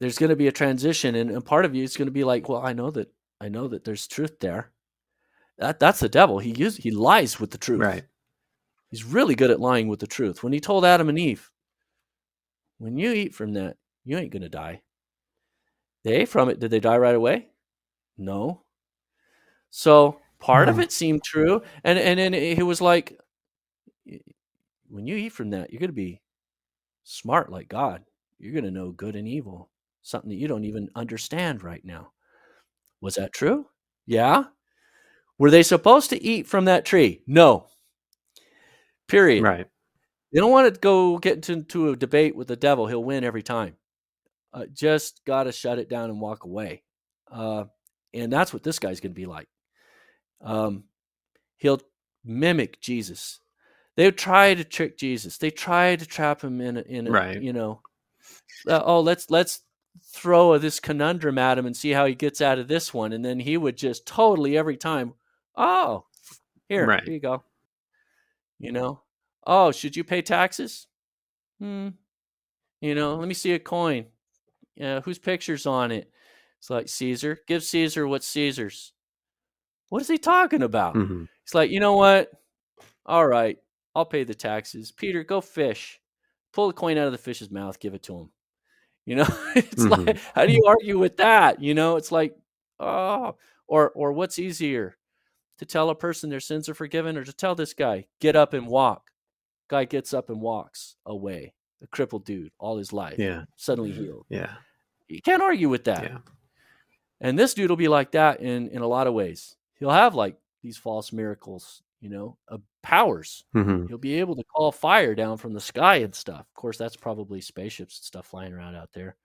there's going to be a transition and, and part of you is going to be like, well, I know that I know that there's truth there. That that's the devil. He use, he lies with the truth. Right. He's really good at lying with the truth. When he told Adam and Eve, when you eat from that, you ain't going to die. They ate from it. Did they die right away? No. So part of it seemed true. And and then it was like when you eat from that, you're going to be smart like God. You're going to know good and evil, something that you don't even understand right now. Was that true? Yeah. Were they supposed to eat from that tree? No. Period. Right. You don't want to go get into a debate with the devil. He'll win every time. Uh, just got to shut it down and walk away. Uh, and that's what this guy's going to be like. Um, he'll mimic Jesus. They would try to trick Jesus. They try to trap him in, a, in a, right. you know, uh, oh, let's let's throw this conundrum at him and see how he gets out of this one. And then he would just totally every time, oh, here, right. here you go. You know, oh, should you pay taxes? Hmm. You know, let me see a coin. Yeah, whose picture's on it? It's like Caesar. Give Caesar what's Caesar's. What is he talking about? Mm-hmm. It's like, you know what? All right, I'll pay the taxes. Peter, go fish. Pull the coin out of the fish's mouth, give it to him. You know, it's mm-hmm. like, how do you argue with that? You know, it's like, oh, or or what's easier to tell a person their sins are forgiven, or to tell this guy get up and walk? Guy gets up and walks away. A crippled dude, all his life, yeah, suddenly healed. Yeah, you can't argue with that. Yeah. And this dude will be like that in in a lot of ways. He'll have like these false miracles, you know, uh, powers. Mm-hmm. He'll be able to call fire down from the sky and stuff. Of course, that's probably spaceships and stuff flying around out there.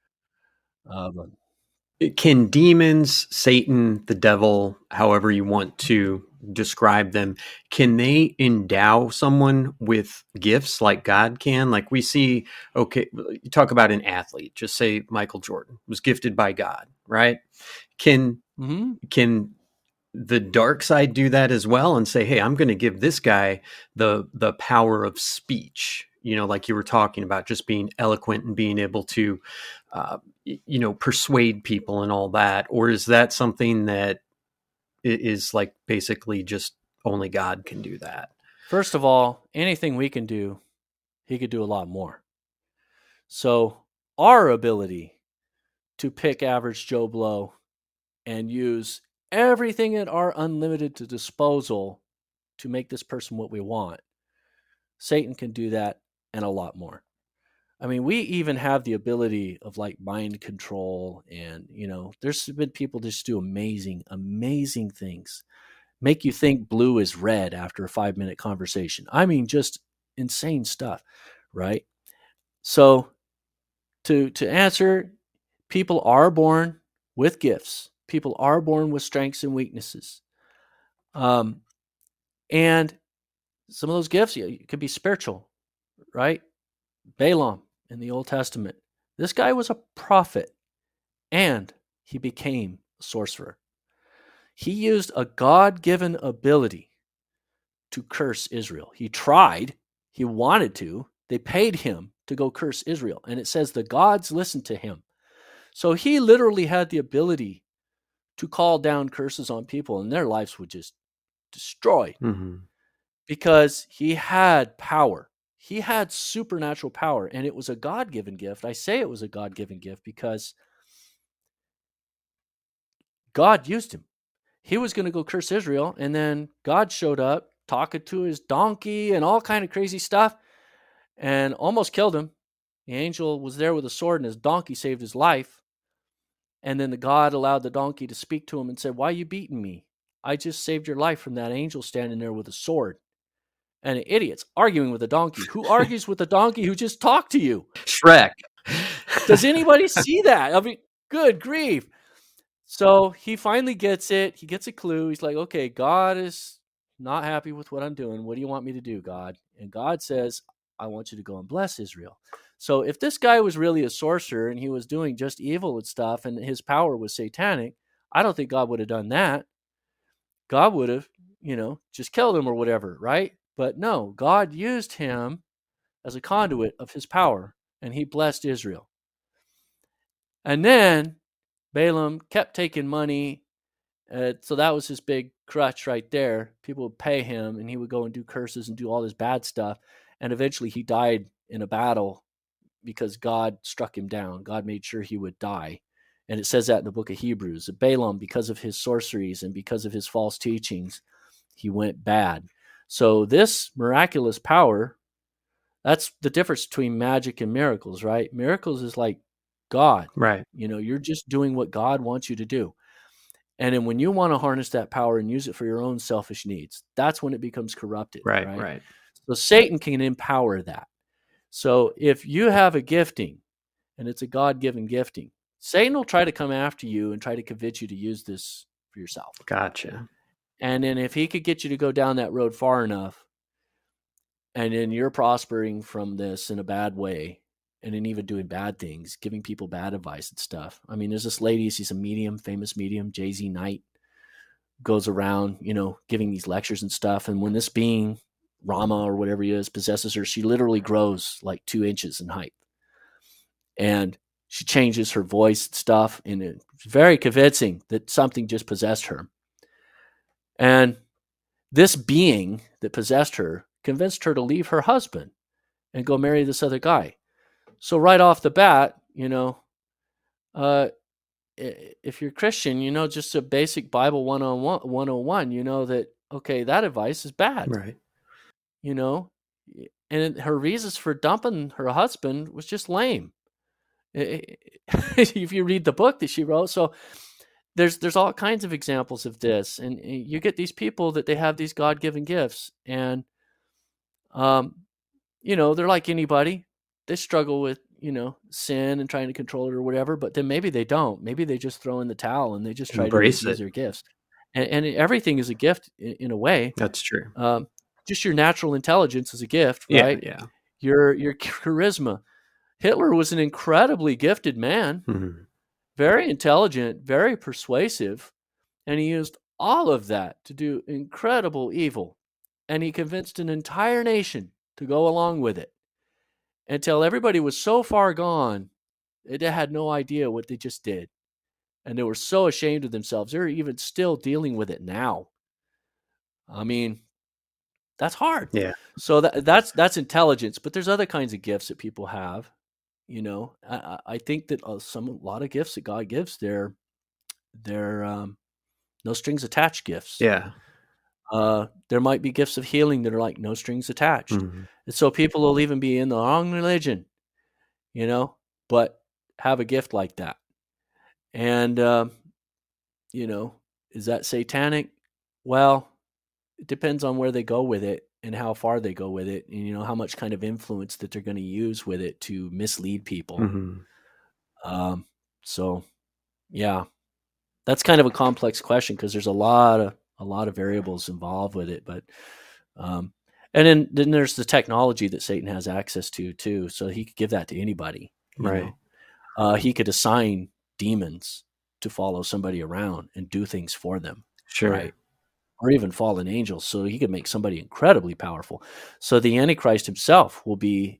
But can demons, Satan, the devil, however you want to describe them, can they endow someone with gifts like God can? Like we see, okay, you talk about an athlete, just say Michael Jordan was gifted by God, right? Can mm-hmm. can the dark side do that as well and say, "Hey, I'm going to give this guy the the power of speech." You know, like you were talking about, just being eloquent and being able to, uh, you know, persuade people and all that. Or is that something that is like basically just only God can do that? First of all, anything we can do, He could do a lot more. So our ability to pick average Joe Blow and use everything at our unlimited to disposal to make this person what we want. Satan can do that and a lot more. I mean, we even have the ability of like mind control, and you know, there's been people just do amazing, amazing things, make you think blue is red after a five minute conversation. I mean, just insane stuff, right? So, to to answer, people are born with gifts people are born with strengths and weaknesses. Um, and some of those gifts could be spiritual, right? Balaam in the Old Testament. This guy was a prophet and he became a sorcerer. He used a God given ability to curse Israel. He tried, he wanted to. They paid him to go curse Israel. And it says the gods listened to him. So he literally had the ability to call down curses on people and their lives would just destroy mm-hmm. because he had power. He had supernatural power and it was a God given gift. I say it was a God given gift because God used him. He was going to go curse Israel and then God showed up talking to his donkey and all kind of crazy stuff and almost killed him. The angel was there with a sword and his donkey saved his life. And then the God allowed the donkey to speak to him and said, Why are you beating me? I just saved your life from that angel standing there with a sword. And an idiots arguing with a donkey. Who argues with a donkey who just talked to you? Shrek. Does anybody see that? I mean, good grief. So he finally gets it. He gets a clue. He's like, okay, God is not happy with what I'm doing. What do you want me to do, God? And God says, I want you to go and bless Israel. So if this guy was really a sorcerer and he was doing just evil and stuff and his power was satanic, I don't think God would have done that. God would have, you know, just killed him or whatever, right? But no, God used him as a conduit of his power and he blessed Israel. And then Balaam kept taking money Uh, so that was his big crutch right there. People would pay him, and he would go and do curses and do all this bad stuff. And eventually, he died in a battle because God struck him down. God made sure he would die. And it says that in the book of Hebrews. Balaam, because of his sorceries and because of his false teachings, he went bad. So, this miraculous power, that's the difference between magic and miracles, right? Miracles is like God. Right. You know, you're just doing what God wants you to do. And then when you want to harness that power and use it for your own selfish needs, that's when it becomes corrupted. Right. Right. right. So Satan can empower that. So if you have a gifting and it's a God given gifting, Satan will try to come after you and try to convince you to use this for yourself. Gotcha. And then if he could get you to go down that road far enough, and then you're prospering from this in a bad way, and then even doing bad things, giving people bad advice and stuff. I mean, there's this lady, she's a medium, famous medium, JZ Knight, goes around, you know, giving these lectures and stuff. And when this being, Ramtha or whatever he is, possesses her, she literally grows like two inches in height. And she changes her voice and stuff. And it's very convincing that something just possessed her. And this being that possessed her convinced her to leave her husband and go marry this other guy. So right off the bat, you know, uh, if you're Christian, you know, just a basic Bible 101, 101, you know that, okay, that advice is bad. Right. You know, and her reasons for dumping her husband was just lame. if you read the book that she wrote, so there's there's all kinds of examples of this, and you get these people that they have these God given gifts, and um, you know, they're like anybody. They struggle with you know sin and trying to control it or whatever but then maybe they don't. Maybe they just throw in the towel and they just try Embrace to use their gifts. And, and, everything is a gift in, in a way. That's true. Um, just your natural intelligence is a gift right yeah, yeah. your your charisma hitler was an incredibly gifted man mm-hmm. very intelligent very persuasive and he used all of that to do incredible evil and he convinced an entire nation to go along with it until everybody was so far gone, they had no idea what they just did. And they were so ashamed of themselves. They're even still dealing with it now. I mean, that's hard. Yeah. So that that's that's intelligence, but there's other kinds of gifts that people have. You know, I, I think that uh, some a lot of gifts that God gives, they're they're um, no strings attached gifts. Yeah. Uh, there might be gifts of healing that are like no strings attached. Mm-hmm. And so people will even be in the wrong religion, you know, but have a gift like that. And, uh, you know, is that satanic? Well, it depends on where they go with it and how far they go with it, and, you know, how much kind of influence that they're going to use with it to mislead people. Mm-hmm. Um, so, yeah, that's kind of a complex question because there's a lot of a lot of variables involved with it. But um, and then then there's the technology that Satan has access to too, so he could give that to anybody. Right. Uh, he could assign demons to follow somebody around and do things for them. Sure. Right. Or even fallen angels, so he could make somebody incredibly powerful. So the Antichrist himself will be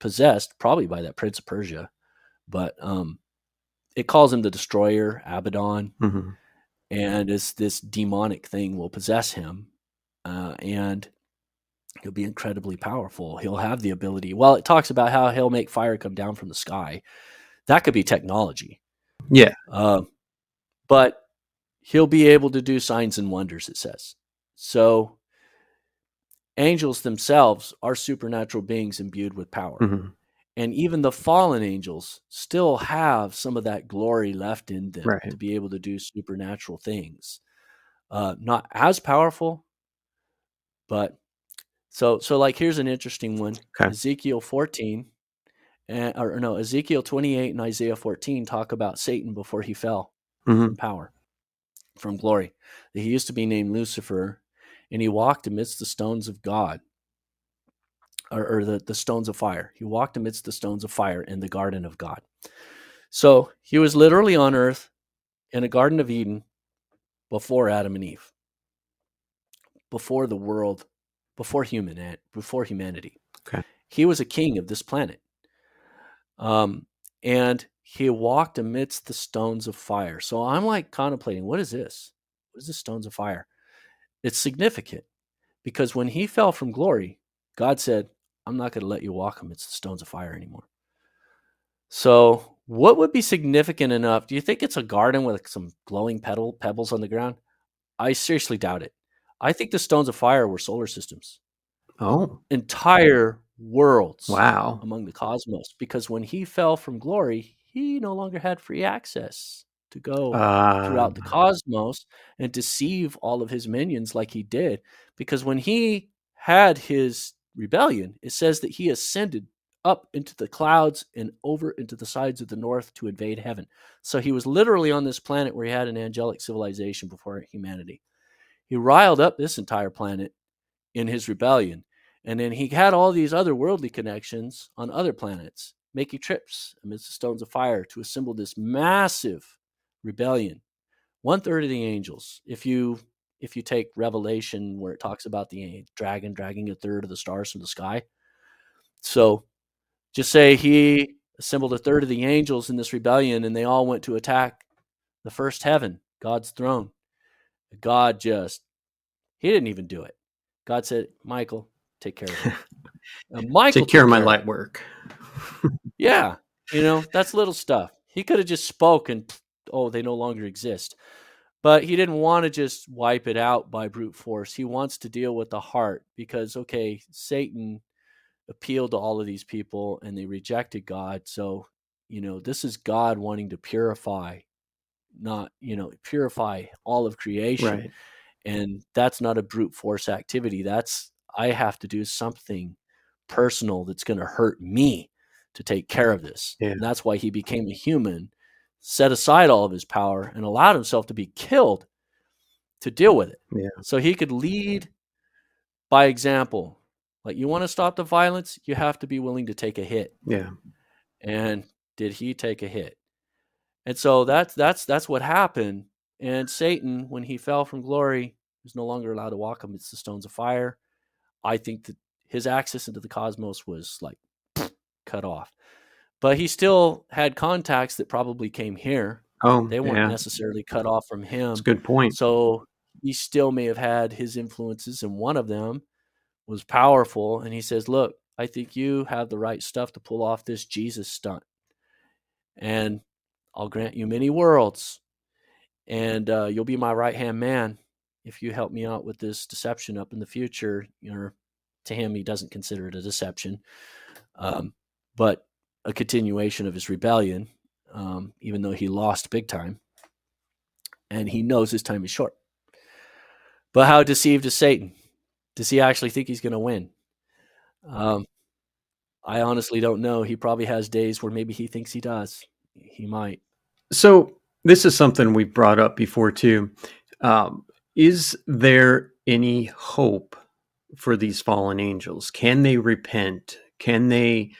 possessed probably by that Prince of Persia, but um, it calls him the Destroyer, Abaddon. Mm-hmm and this this demonic thing will possess him, uh, and he'll be incredibly powerful. He'll have the ability. Well, it talks about how he'll make fire come down from the sky. That could be technology. Yeah, uh, but he'll be able to do signs and wonders. It says so. Angels themselves are supernatural beings imbued with power. Mm-hmm and even the fallen angels still have some of that glory left in them right. to be able to do supernatural things uh, not as powerful but so so like here's an interesting one okay. ezekiel 14 and, or no ezekiel 28 and isaiah 14 talk about satan before he fell mm-hmm. from power from glory he used to be named lucifer and he walked amidst the stones of god or, or the, the stones of fire. He walked amidst the stones of fire in the garden of God. So he was literally on earth in a Garden of Eden before Adam and Eve, before the world, before human, before humanity. Okay. He was a king of this planet. Um, and he walked amidst the stones of fire. So I'm like contemplating, what is this? What is the stones of fire? It's significant because when he fell from glory, God said, I'm not going to let you walk. It's the stones of fire anymore. So, what would be significant enough? Do you think it's a garden with some glowing petal, pebbles on the ground? I seriously doubt it. I think the stones of fire were solar systems. Oh. Entire worlds. Wow. Among the cosmos. Because when he fell from glory, he no longer had free access to go uh, throughout the cosmos and deceive all of his minions like he did. Because when he had his rebellion, it says that he ascended up into the clouds and over into the sides of the north to invade heaven. So he was literally on this planet where he had an angelic civilization before humanity. He riled up this entire planet in his rebellion. And then he had all these other worldly connections on other planets, making trips amidst the stones of fire to assemble this massive rebellion. One third of the angels, if you if you take Revelation where it talks about the dragon dragging a third of the stars from the sky. So just say he assembled a third of the angels in this rebellion and they all went to attack the first heaven, God's throne. God just, he didn't even do it. God said, Michael, take care of it. Michael take care of my light work. Yeah. You know, that's little stuff. He could have just spoken, oh, they no longer exist. But he didn't want to just wipe it out by brute force. He wants to deal with the heart because, okay, Satan appealed to all of these people and they rejected God. So, you know, this is God wanting to purify, not, you know, purify all of creation. Right. And that's not a brute force activity. That's, I have to do something personal that's going to hurt me to take care of this. Yeah. And that's why he became a human, set aside all of his power, and allowed himself to be killed to deal with it. Yeah. So he could lead by example like you want to stop the violence, you have to be willing to take a hit. Yeah. And did he take a hit? And so that's that's that's what happened. And Satan, when he fell from glory, was no longer allowed to walk amidst the stones of fire. I think that his access into the cosmos was like cut off. But he still had contacts that probably came here. Oh, they weren't yeah. necessarily cut off from him. That's a good point. So he still may have had his influences, and one of them was powerful. And he says, Look, I think you have the right stuff to pull off this Jesus stunt. And I'll grant you many worlds. And uh, you'll be my right hand man if you help me out with this deception up in the future. You know, to him, he doesn't consider it a deception, um, but a continuation of his rebellion, um, even though he lost big time. And he knows his time is short. But how deceived is Satan? does he actually think he's going to win? Um, I honestly don't know. He probably has days where maybe he thinks he does. He might. So this is something we've brought up before too. Um, is there any hope for these fallen angels? Can they repent? Can they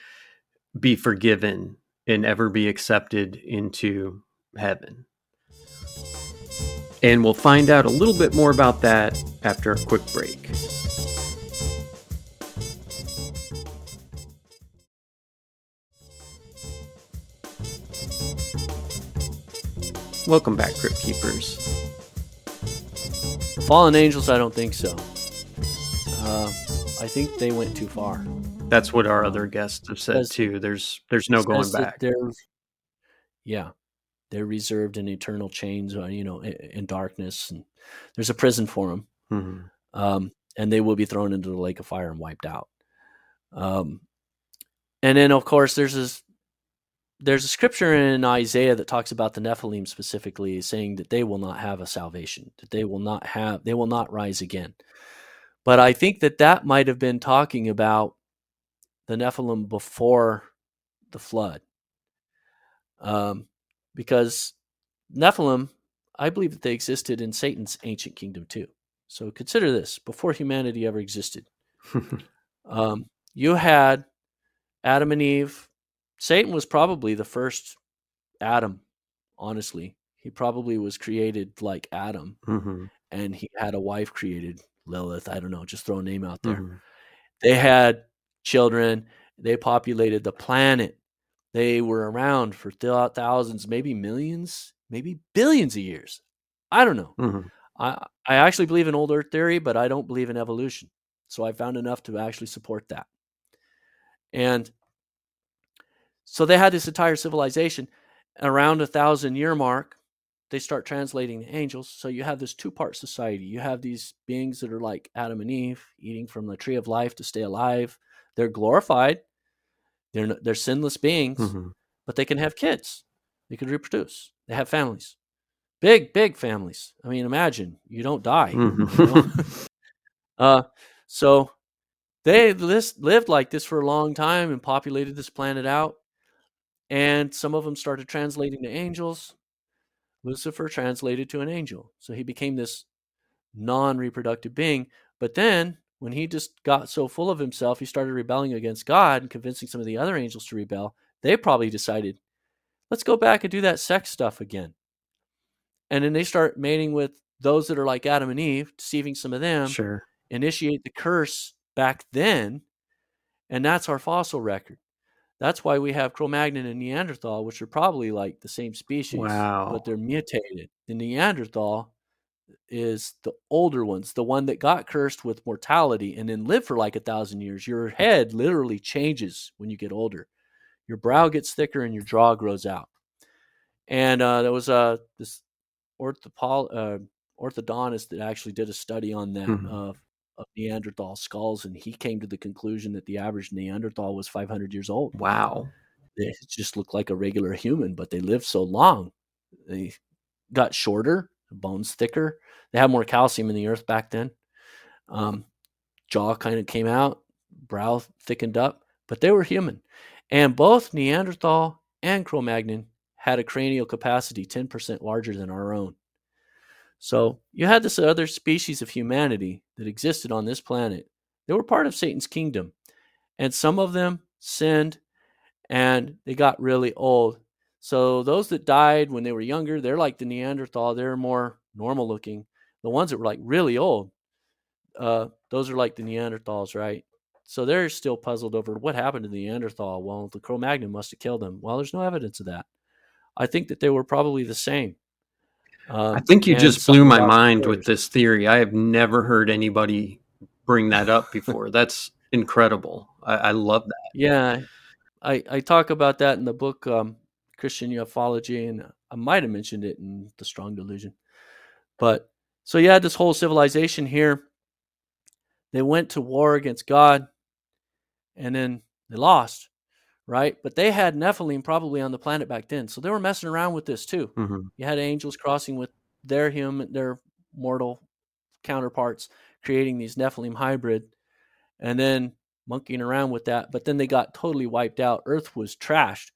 be forgiven and ever be accepted into heaven? And we'll find out a little bit more about that after a quick break. Welcome back, Crypt Keepers. Fallen Angels, I don't think so. Uh, I think they went too far. That's what our other guests have said too. There's there's no going back. They're, yeah, they're reserved in eternal chains, uh, you know, in, in, darkness, and there's a prison for them, mm-hmm. um, and they will be thrown into the lake of fire and wiped out. Um, and then, of course, there's this there's a scripture in Isaiah that talks about the Nephilim specifically, saying that they will not have a salvation, that they will not have, they will not rise again. But I think that that might have been talking about the Nephilim before the flood, um, because Nephilim, I believe that they existed in Satan's ancient kingdom too. So consider this: before humanity ever existed, um, you had Adam and Eve Satan was probably the first Adam, honestly. He probably was created like Adam, mm-hmm. and he had a wife created, Lilith. I don't know, just throw a name out there. Mm-hmm. They had children, they populated the planet. They were around for thousands, maybe millions, maybe billions of years. I don't know. Mm-hmm. I I actually believe in old Earth theory, but I don't believe in evolution. So I found enough to actually support that. And so they had this entire civilization around a thousand year mark. They start translating the angels. So you have this two part society. You have these beings that are like Adam and Eve, eating from the tree of life to stay alive. They're glorified. They're they're sinless beings, mm-hmm. but they can have kids. They can reproduce. They have families, big big families. I mean, imagine you don't die. Mm-hmm. You know? uh, so they lived like this for a long time and populated this planet out. And some of them started translating to angels. Lucifer translated to an angel. So he became this non reproductive being. But then, when he just got so full of himself, he started rebelling against God and convincing some of the other angels to rebel. They probably decided, let's go back and do that sex stuff again. And then they start mating with those that are like Adam and Eve, deceiving some of them. Sure. Initiate the curse back then. And that's our fossil record. That's why we have Cro-Magnon and Neanderthal, which are probably like the same species, wow. but they're mutated. The Neanderthal is the older ones, the one that got cursed with mortality and then lived for like a thousand years. Your head literally changes when you get older. Your brow gets thicker and your jaw grows out. And uh, there was a uh, this orthopol, uh, orthodontist that actually did a study on that mm-hmm. uh, of Neanderthal skulls, and he came to the conclusion that the average Neanderthal was 500 years old. Wow. They just looked like a regular human, but they lived so long. They got shorter, bones thicker. They had more calcium in the earth back then. Um, jaw kind of came out, brow thickened up, but they were human. And both Neanderthal and Cro Magnon had a cranial capacity 10% larger than our own. So you had this other species of humanity that existed on this planet. They were part of Satan's kingdom. And some of them sinned and they got really old. So those that died when they were younger, they're like the Neanderthal, they're more normal looking. The ones that were like really old, uh, those are like the Neanderthals, right? So they're still puzzled over what happened to the Neanderthal. Well, the Cro Magnon must have killed them. Well, there's no evidence of that. I think that they were probably the same. Um, I think you just blew my mind with this theory. I have never heard anybody bring that up before. That's incredible. I, I, love that. Yeah, I, I talk about that in the book um, Christian Ufology, and I might have mentioned it in the Strong Delusion. But so you had this whole civilization here. They went to war against God, and then they lost right? But they had Nephilim probably on the planet back then, so they were messing around with this too. Mm-hmm. You had angels crossing with their human, their mortal counterparts, creating these Nephilim hybrid, and then monkeying around with that. But then they got totally wiped out. Earth was trashed.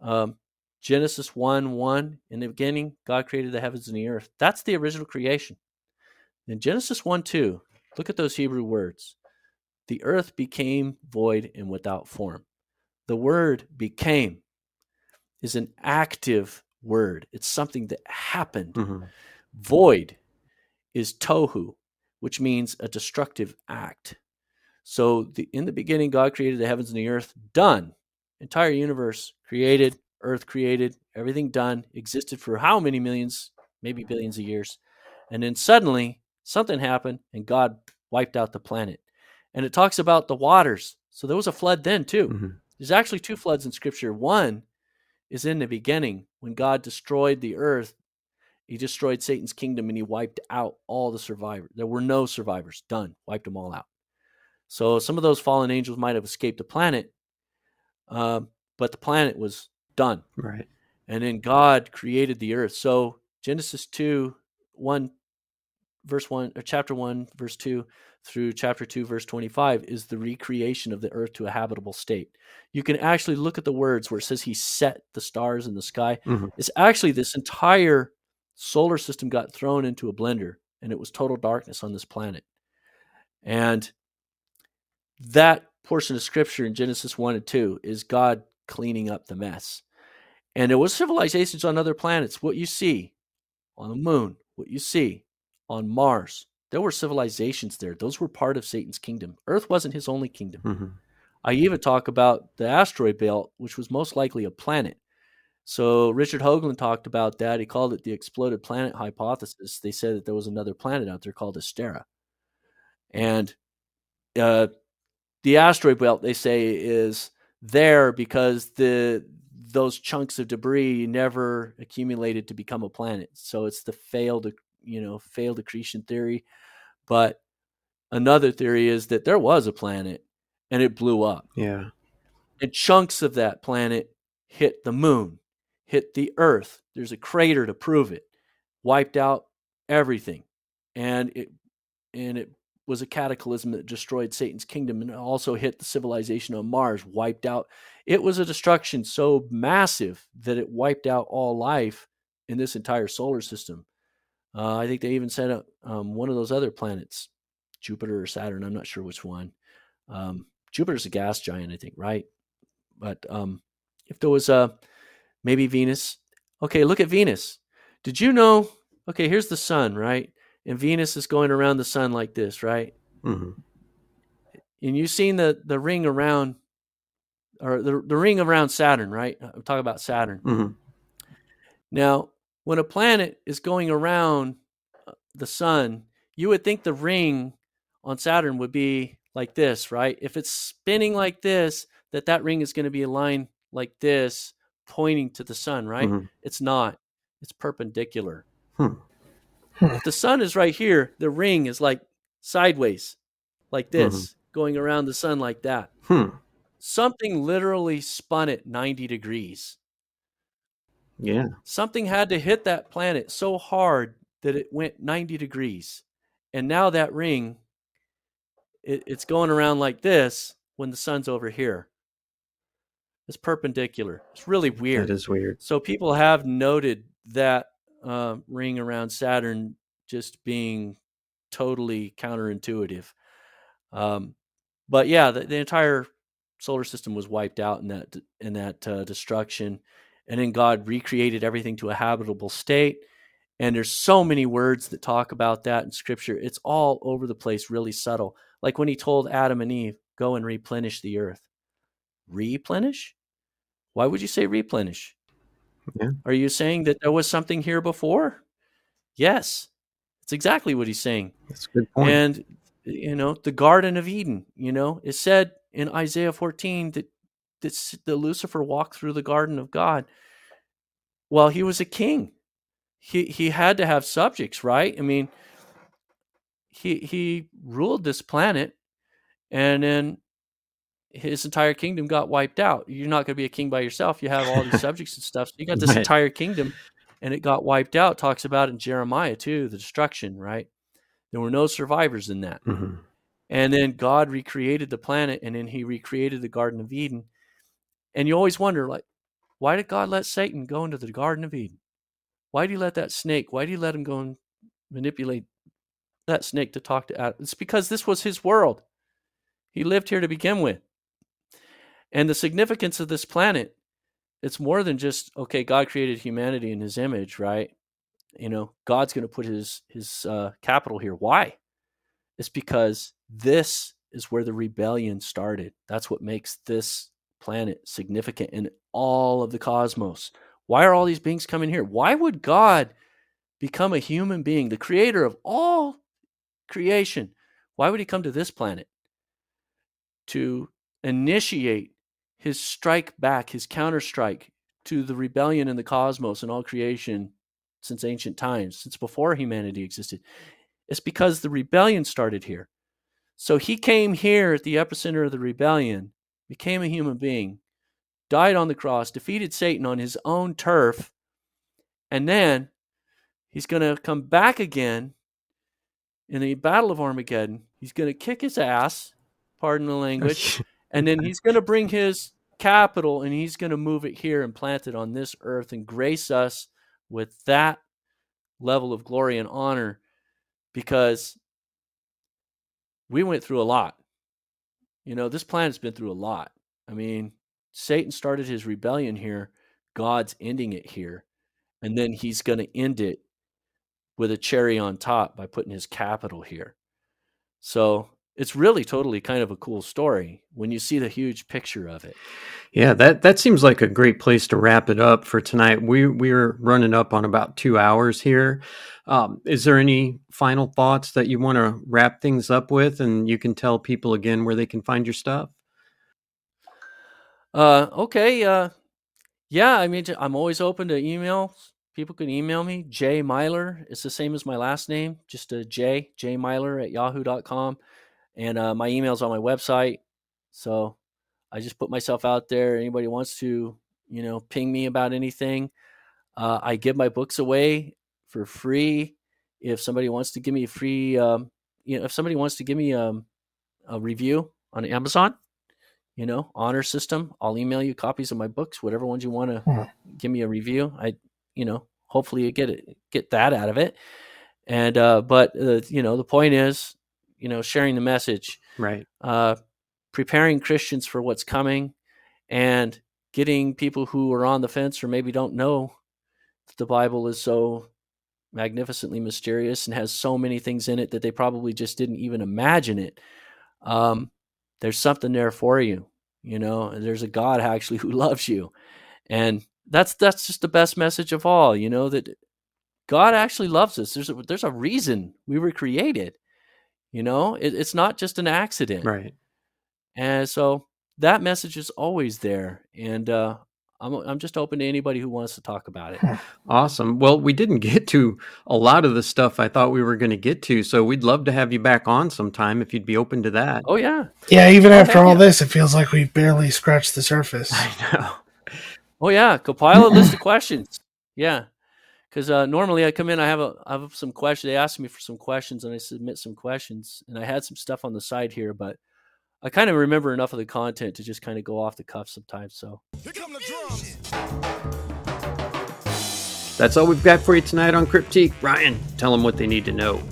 Um, Genesis 1 1, in the beginning, God created the heavens and the earth. That's the original creation. In Genesis 1 2, look at those Hebrew words. The earth became void and without form. The word became is an active word. It's something that happened. Mm-hmm. Void is tohu, which means a destructive act. So the, in the beginning, God created the heavens and the earth. Done. Entire universe created, earth created, everything done, existed for how many millions, maybe billions of years. And then suddenly something happened and God wiped out the planet. And it talks about the waters. So there was a flood then too. Mm-hmm. There's actually two floods in Scripture. One is in the beginning when God destroyed the earth. He destroyed Satan's kingdom and he wiped out all the survivors. There were no survivors. Done. Wiped them all out. So some of those fallen angels might have escaped the planet, uh, but the planet was done. Right. And then God created the earth. So Genesis 2, 1, verse 1, or chapter 1, verse 2 through chapter 2, verse 25, is the recreation of the earth to a habitable state. You can actually look at the words where it says he set the stars in the sky. Mm-hmm. It's actually this entire solar system got thrown into a blender and it was total darkness on this planet. And that portion of scripture in Genesis 1 and 2 is God cleaning up the mess. And there was civilizations on other planets. What you see on the moon, what you see on Mars, there were civilizations there. Those were part of Satan's kingdom. Earth wasn't his only kingdom. Mm-hmm. I even talk about the asteroid belt, which was most likely a planet. So Richard Hoagland talked about that. He called it the exploded planet hypothesis. They said that there was another planet out there called Astera, and uh, the asteroid belt they say is there because the those chunks of debris never accumulated to become a planet. So it's the failed, you know, failed accretion theory. But another theory is that there was a planet and it blew up. Yeah. And chunks of that planet hit the moon, hit the earth. There's a crater to prove it. Wiped out everything. And it and it was a cataclysm that destroyed Satan's kingdom and also hit the civilization on Mars, wiped out. It was a destruction so massive that it wiped out all life in this entire solar system. Uh, I think they even said um, one of those other planets, Jupiter or Saturn. I'm not sure which one. Um, Jupiter's a gas giant, I think, right? But um, if there was a maybe Venus, okay, look at Venus. Did you know? Okay, here's the sun, right? And Venus is going around the sun like this, right? Mm-hmm. And you've seen the the ring around, or the the ring around Saturn, right? I'm talking about Saturn. Mm-hmm. Now, when a planet is going around uh, the sun, you would think the ring on Saturn would be like this, right? If it's spinning like this, that that ring is going to be aligned like this, pointing to the sun, right? Mm-hmm. It's not. It's perpendicular. Hmm if the sun is right here, the ring is like sideways, like this, mm-hmm. going around the sun like that. Hmm. Something literally spun it 90 degrees. Yeah. Something had to hit that planet so hard that it went 90 degrees. And now that ring, it, it's going around like this when the sun's over here. It's perpendicular. It's really weird. That is weird. So people have noted that uh, ring around Saturn just being totally counterintuitive. Um, but yeah, the, the, entire solar system was wiped out in that in that uh, destruction, and then God recreated everything to a habitable state. And there's so many words that talk about that in Scripture. It's all over the place, really subtle. Like when He told Adam and Eve, "Go and replenish the earth." Replenish? Why would you say replenish? Yeah. Are you saying that there was something here before? Yes. That's exactly what he's saying. That's a good point. And you know, the Garden of Eden, you know, it said in Isaiah 14 that that, that Lucifer walked through the garden of God Well, he was a king. He he had to have subjects, right? I mean, he he ruled this planet and then his entire kingdom got wiped out. You're not going to be a king by yourself. You have all these subjects and stuff. So you got this right. entire kingdom, and it got wiped out. Talks about in Jeremiah too, the destruction. Right? There were no survivors in that. Mm-hmm. And then God recreated the planet, and then He recreated the Garden of Eden. And you always wonder, like, why did God let Satan go into the Garden of Eden? Why did He let that snake? Why did He let him go and manipulate that snake to talk to Adam? It's because this was His world. He lived here to begin with. And the significance of this planet, it's more than just okay. God created humanity in His image, right? You know, God's going to put His His uh, capital here. Why? It's because this is where the rebellion started. That's what makes this planet significant in all of the cosmos. Why are all these beings coming here? Why would God become a human being, the creator of all creation? Why would he come to this planet? To initiate his strike back, his counterstrike to the rebellion in the cosmos and all creation since ancient times, since before humanity existed. It's because the rebellion started here. So he came here at the epicenter of the rebellion, became a human being, died on the cross, defeated Satan on his own turf, and then he's going to come back again in the Battle of Armageddon. He's going to kick his ass, pardon the language, and then he's going to bring his capital and he's going to move it here and plant it on this earth and grace us with that level of glory and honor because we went through a lot. You know, this planet's been through a lot. I mean, Satan started his rebellion here, God's ending it here, and then he's going to end it with a cherry on top by putting his capital here. So it's really totally kind of a cool story when you see the huge picture of it. Yeah, that that seems like a great place to wrap it up for tonight. We we're running up on about two hours here. Um, is there any final thoughts that you want to wrap things up with, and you can tell people again where they can find your stuff? Uh, okay. Uh, yeah, I mean, I'm always open to emails. People can email me. Jay Milor. It's the same as my last name, just a J, J Milor at yahoo.com. And uh, my email's on my website. So I just put myself out there. Anybody wants to, you know, ping me about anything. Uh, I give my books away for free. If somebody wants to give me a free, um, you know, if somebody wants to give me um, a review on Amazon, you know, honor system, I'll email you copies of my books, whatever ones you want to hmm. give me a review. I, you know, hopefully you get it, get that out of it. And, uh, but, uh, you know, the point is, you know, sharing the message, right? Uh, preparing Christians for what's coming and getting people who are on the fence or maybe don't know that the Bible is so magnificently mysterious and has so many things in it that they probably just didn't even imagine it. Um, there's something there for you, you know. There's a God actually who loves you, and that's that's just the best message of all, you know that God actually loves us. There's a, there's a reason we were created. You know, it, it's not just an accident, right? And so that message is always there. And uh, I'm, I'm just open to anybody who wants to talk about it. Awesome. Well, we didn't get to a lot of the stuff I thought we were going to get to. So we'd love to have you back on sometime if you'd be open to that. Oh, yeah. Yeah, even after all this, it feels like we've barely scratched the surface. I know. Oh, yeah. Compile a list of questions. Yeah. Because uh, normally I come in, I have a, I have some questions. They ask me for some questions, and I submit some questions. And I had some stuff on the side here, but I kind of remember enough of the content to just kind of go off the cuff sometimes. So. That's all we've got for you tonight on Cryptique. Ryan, tell them what they need to know.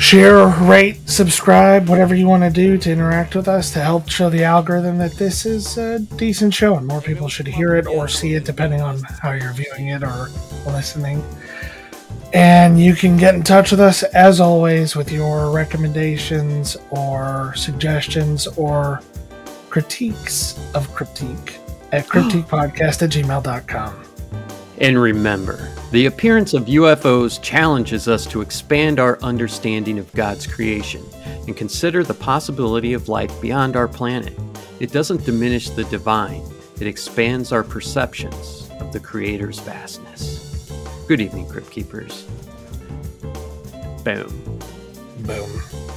Share, rate, subscribe, whatever you want to do to interact with us to help show the algorithm that this is a decent show and more people should hear it or see it depending on how you're viewing it or listening. And you can get in touch with us as always with your recommendations or suggestions or critiques of Cryptique at cryptiquepodcast at gmail.com. And remember, the appearance of UFOs challenges us to expand our understanding of God's creation and consider the possibility of life beyond our planet. It doesn't diminish the divine, it expands our perceptions of the Creator's vastness. Good evening, Crypt Keepers. Boom. Boom.